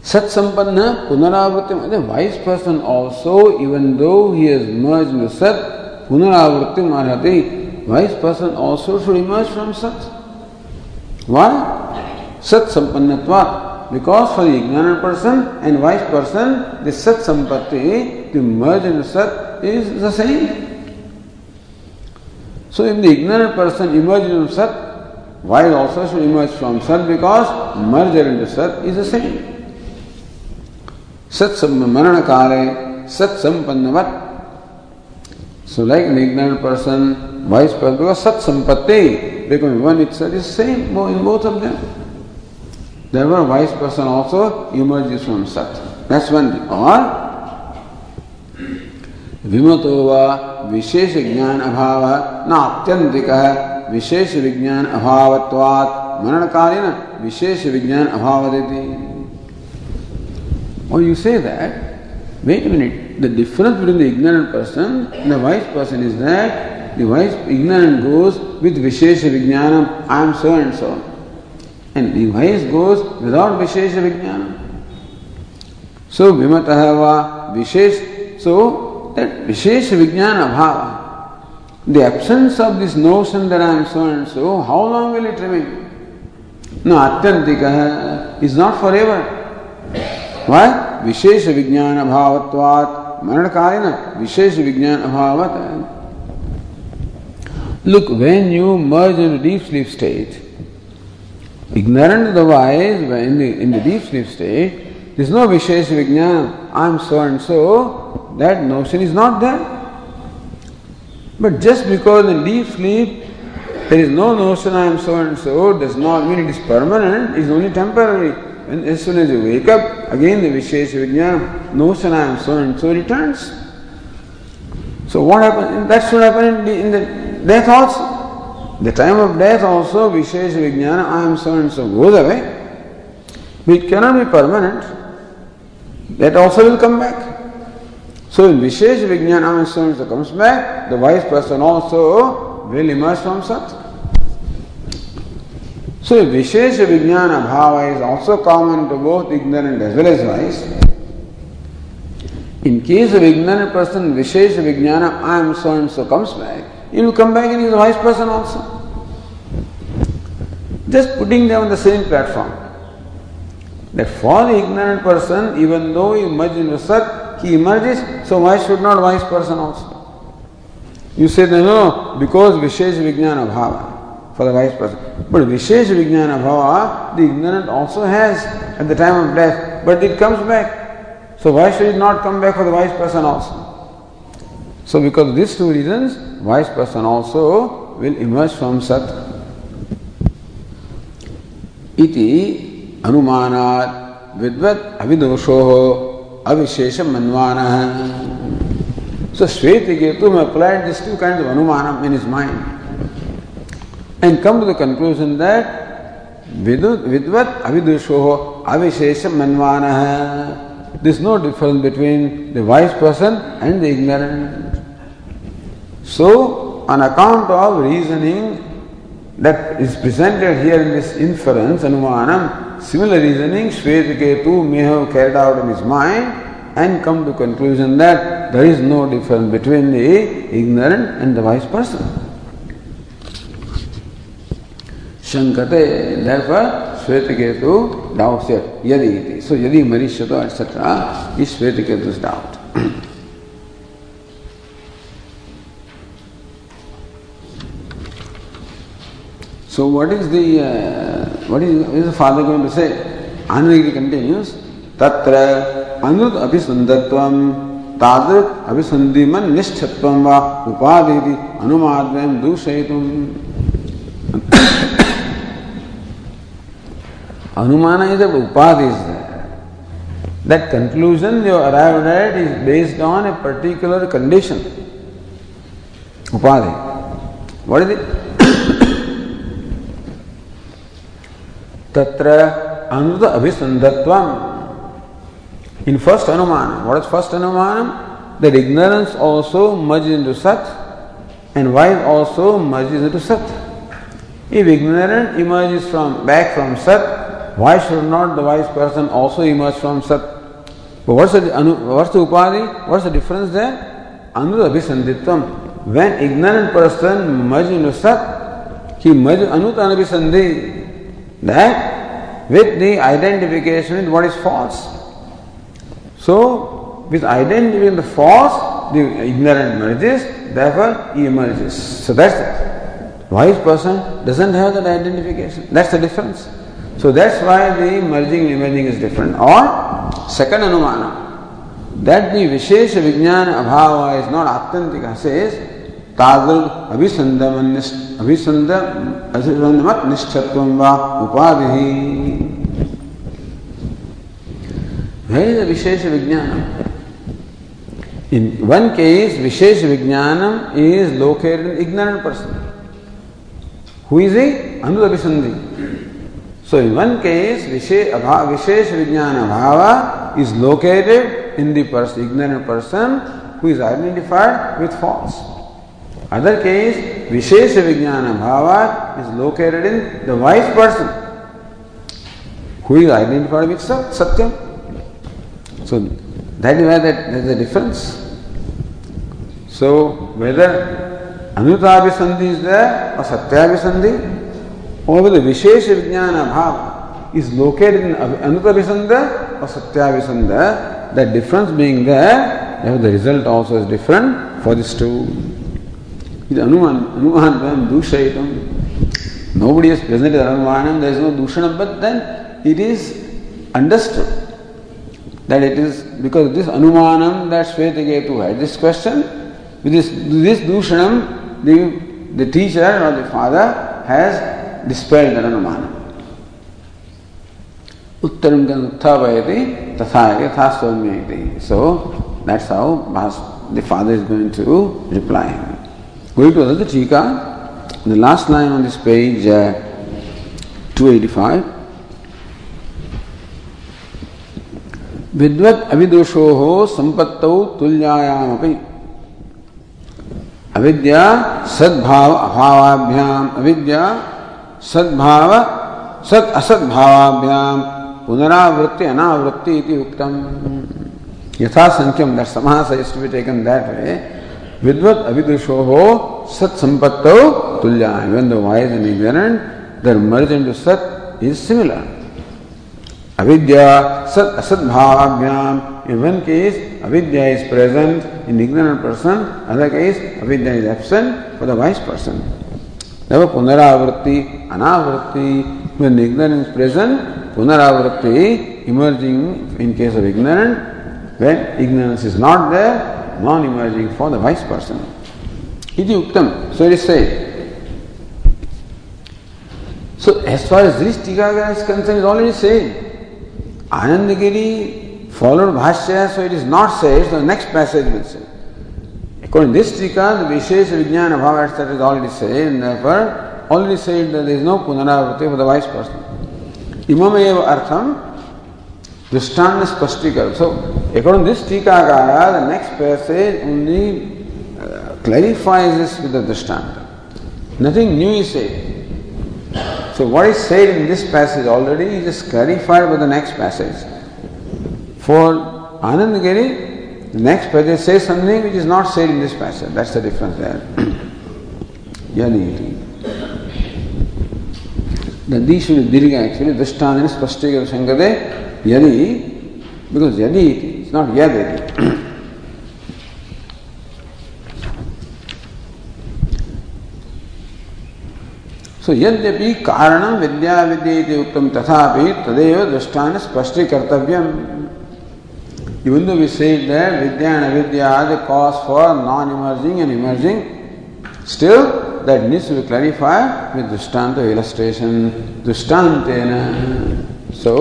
A: Satsampanna punaravrati, the wise person also, even though he has merged into Sat, punaravrati marhati, wise person also should emerge from Sat. Why? Sat sampannatva. Because for the ignorant person and wise person, the Sat sampatti, to merge into Sat is the same. So if the ignorant person emerges from Sat, wise also should emerge from Sat because merger into Sat is the same. Sat Manankare, Sat Sampannavat. So like an ignorant person, wise person, because Sat Sampatti becoming one itself is same in both of them. Therefore, wise person also emerges from Sat. That's one thing. Or विमतो वा विशेष ज्ञान अभाव न आत्यंतिक विशेष विज्ञान अभावत्वात् मरण कालीन विशेष विज्ञान अभाव देते or you say that wait minute the difference between the ignorant person the wise person is that the wise ignorant goes with vishesha vijnana I am so and so and the wise goes without vishesha vijnana so विमत वा विशेष सो that Vishesha Vijnana Bhava, the absence of this notion that I am so and so, how long will it remain? No, Atyantika is not forever. Why? Vishesha Vijnana Bhavatvat, Maranakayana, Vishesha Vijnana Bhavat. Look, when you merge into deep sleep state, ignorant otherwise, in the, in the deep sleep state, There is no Vishesh Vijnana, I am so and so, that notion is not there. But just because in deep sleep there is no notion I am so and so does not mean it is permanent, it is only temporary. And as soon as you wake up, again the Vishesh Vijnana, notion I am so and so returns. So what happens? That should happen in the, in the death also. The time of death also, Vishesh Vijnana, I am so and so goes away. It cannot be permanent. That also will come back. So in Vishesh Vijnanam, as soon comes back, the wise person also will emerge from Sat. So if Vishesha Vijnana Bhava is also common to both ignorant as well as wise, in case of ignorant person, Vishesh Vijnana, I am so and so comes back, he will come back and he is a wise person also. Just putting them on the same platform. That for the ignorant person, even though he merges in sat, he emerges, so why should not wise person also? You say, no, no, because Vishesh Vijnana Bhava for the wise person. But Vishesh Vijnana Bhava, the ignorant also has at the time of death, but it comes back. So why should it not come back for the wise person also? So because of these two reasons, wise person also will emerge from sat. Iti अनुमान विद्वत अविदोषो हो अविशेष मनवान so Shvetaketu में applied this two kind of अनुमान in is mind and come to the conclusion that विद्वत अविदोषो हो अविशेष मनवान this no difference between the wise person and the ignorant so on account of reasoning that is presented here in this inference, Anumanam, similar reasoning Shvetiketu may have carried out in his mind and come to conclusion that there is no difference between the ignorant and the wise person. Shankate, therefore, Shvetiketu doubts it, yadi So, yadi marishato, etc. is Shvetikethu's doubt. So what is the uh, what is, is the father going to say? Anuragiri continues, Tatra anud abhisandatvam tadrut abhisandiman nishthatvam va upaditi anumadvam dushayatum. Anumana is a upadhi is there. That conclusion you arrived at is based on a particular condition. Upadhi. What is it? तत्र अनुद अभिसंधत्वम in first अनुमान what is first अनुमान that ignorance also merges into sat and vice also merges into sat if ignorant emerges from back from sat why should not the wise person also emerge from sat but what's the anu, what's the upadi what's the difference there anurabhisanditvam when ignorant person merges into sat he merges anut anabhisandhi that with the identification with what is false. So, with identifying the false, the ignorant emerges, therefore he emerges. So that's it. Wise person doesn't have that identification. That's the difference. So that's why the merging emerging is different. Or second anumana that the Vishesha Vijnana Abhava is not Atyantika says उपाधि वेद विशेष विज्ञान in one case is विशेष विज्ञान is लोकेर in ignorant person who is a अनुअभिसंधि so in one case विशेष अभाव विशेष विज्ञान अभाव is located in दर्सन ignorant person who is identified with false Other case, Vishesha Vijnana Bhavat is located in the wise person who is identified with Satyam. So that is why that there is a difference. So whether Anutabhisandhi is there or Satyabhisandhi or whether Vishesha Vijnana Bhava is located in Anutabhisandha or Satyabhisandha, that difference being there, the result also is different for these two. With Anuman, Anuman, Dushaitam. Nobody has presented Anumanam, there is no Dushanam, but then it is understood that it is because this Anumanam that to had this question, with this, this Dushanam, the, the teacher or the father has dispelled that Anumanam. उत्तर उत्थापयति तथा यथा सौम्य So that's how the father is going to reply. Going to another Tika, the last line on this page, uh, 285. विद्वत अविदुषो हो संपत्तौ तुल्यायामपि अविद्या सद्भाव अभावाभ्याम अविद्या सद्भाव सद असद्भावाभ्याम पुनरावृत्ति अनावृत्ति इति उक्तम यथा संख्यम दर समास is to be taken that way Vidvat avidushoho sat sampatto tulya. Even the wise and ignorant, their merge into sat is similar. Avidya, sat asat bhavyam. In one case, avidya is present in ignorant person, other case, avidya is absent for the wise person. Therefore, punaravrati, anavrati, when ignorance is present, punaravrati emerging in case of ignorant. When ignorance is not there, non-emerging for the vice person. Iti uktam. So it is said. So as far as this Tikagara is concerned, it is already said. Anandagiri followed Bhashya, so it is not said, so the next passage will say. According to this Tika, the Vishesha Vijnana Bhavartha is already said, and therefore already said that there is no punaravati for the vice person. Imam eva artham दृष्टांत स्पष्टीकरण so according to this tikakara the next passage only uh, clarifies this with the drishtanta nothing new is said so what is said in this passage already is clarified by the next passage for anandagiri the next passage says something which is not said in this passage that's the difference there yaniti the dishuri dirga actually drishtanta spashtika shankade Yadi, because yadi is not yad it. सो यद्यपि कारण विद्या विद्या इति उक्तम तथापि तदेव दृष्टान स्पष्टीकर्तव्यम even though we said Vidya and Vidya are the cause for non emerging and emerging still that needs to be clarified with दृष्टांत illustration दृष्टांतेन so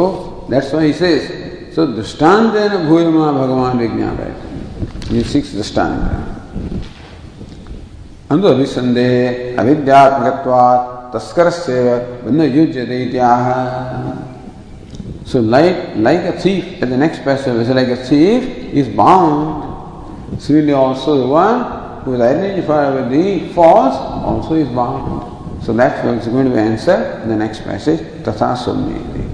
A: That's why he says, so drishtantena bhuyama bhagavan vijnapayati. He seeks drishtantena. ಅಂದು ಅಭಿಸಂದೇಹೆ ಅವಿದ್ಯಾತ್ಮಕತ್ವಾತ್ ತಸ್ಕರಸ್ಸೇವ ಬಂದು ಯುಜ್ಯತೆ ಇತ್ಯಾಹ so like like a thief at the next passage is like a thief is bound simile also the one who is identified with the false also is bound so that is going to be answer the next passage ತಥಾ ಸೌಮ್ಯ ಇದೆ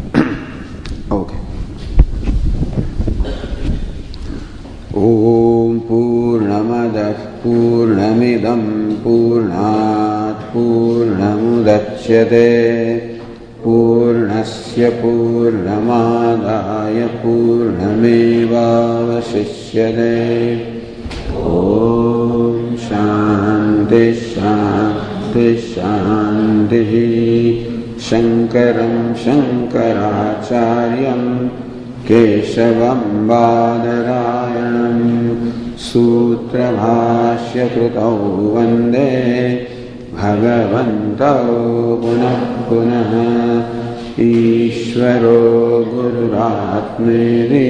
A: ॐ पूर्णमदः पूर्णमिदं पूर्णात् पूर्णमुदच्छते पूर्णस्य पूर्णमादाय पूर्णमेवावशिष्यते ॐ शान्ति शान्ति शान्तिः शङ्करं शङ्कराचार्यम् केशवं बादरायणं सूत्रभाष्यकृतौ वन्दे भगवन्तौ पुनः पुनः ईश्वरो गुरुरात्मेरे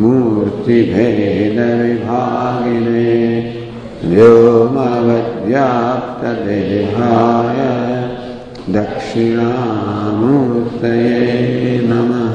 A: मूर्तिभेदविभागिने व्योमवद्व्याप्तदेहाय दक्षिणामूर्तये नमः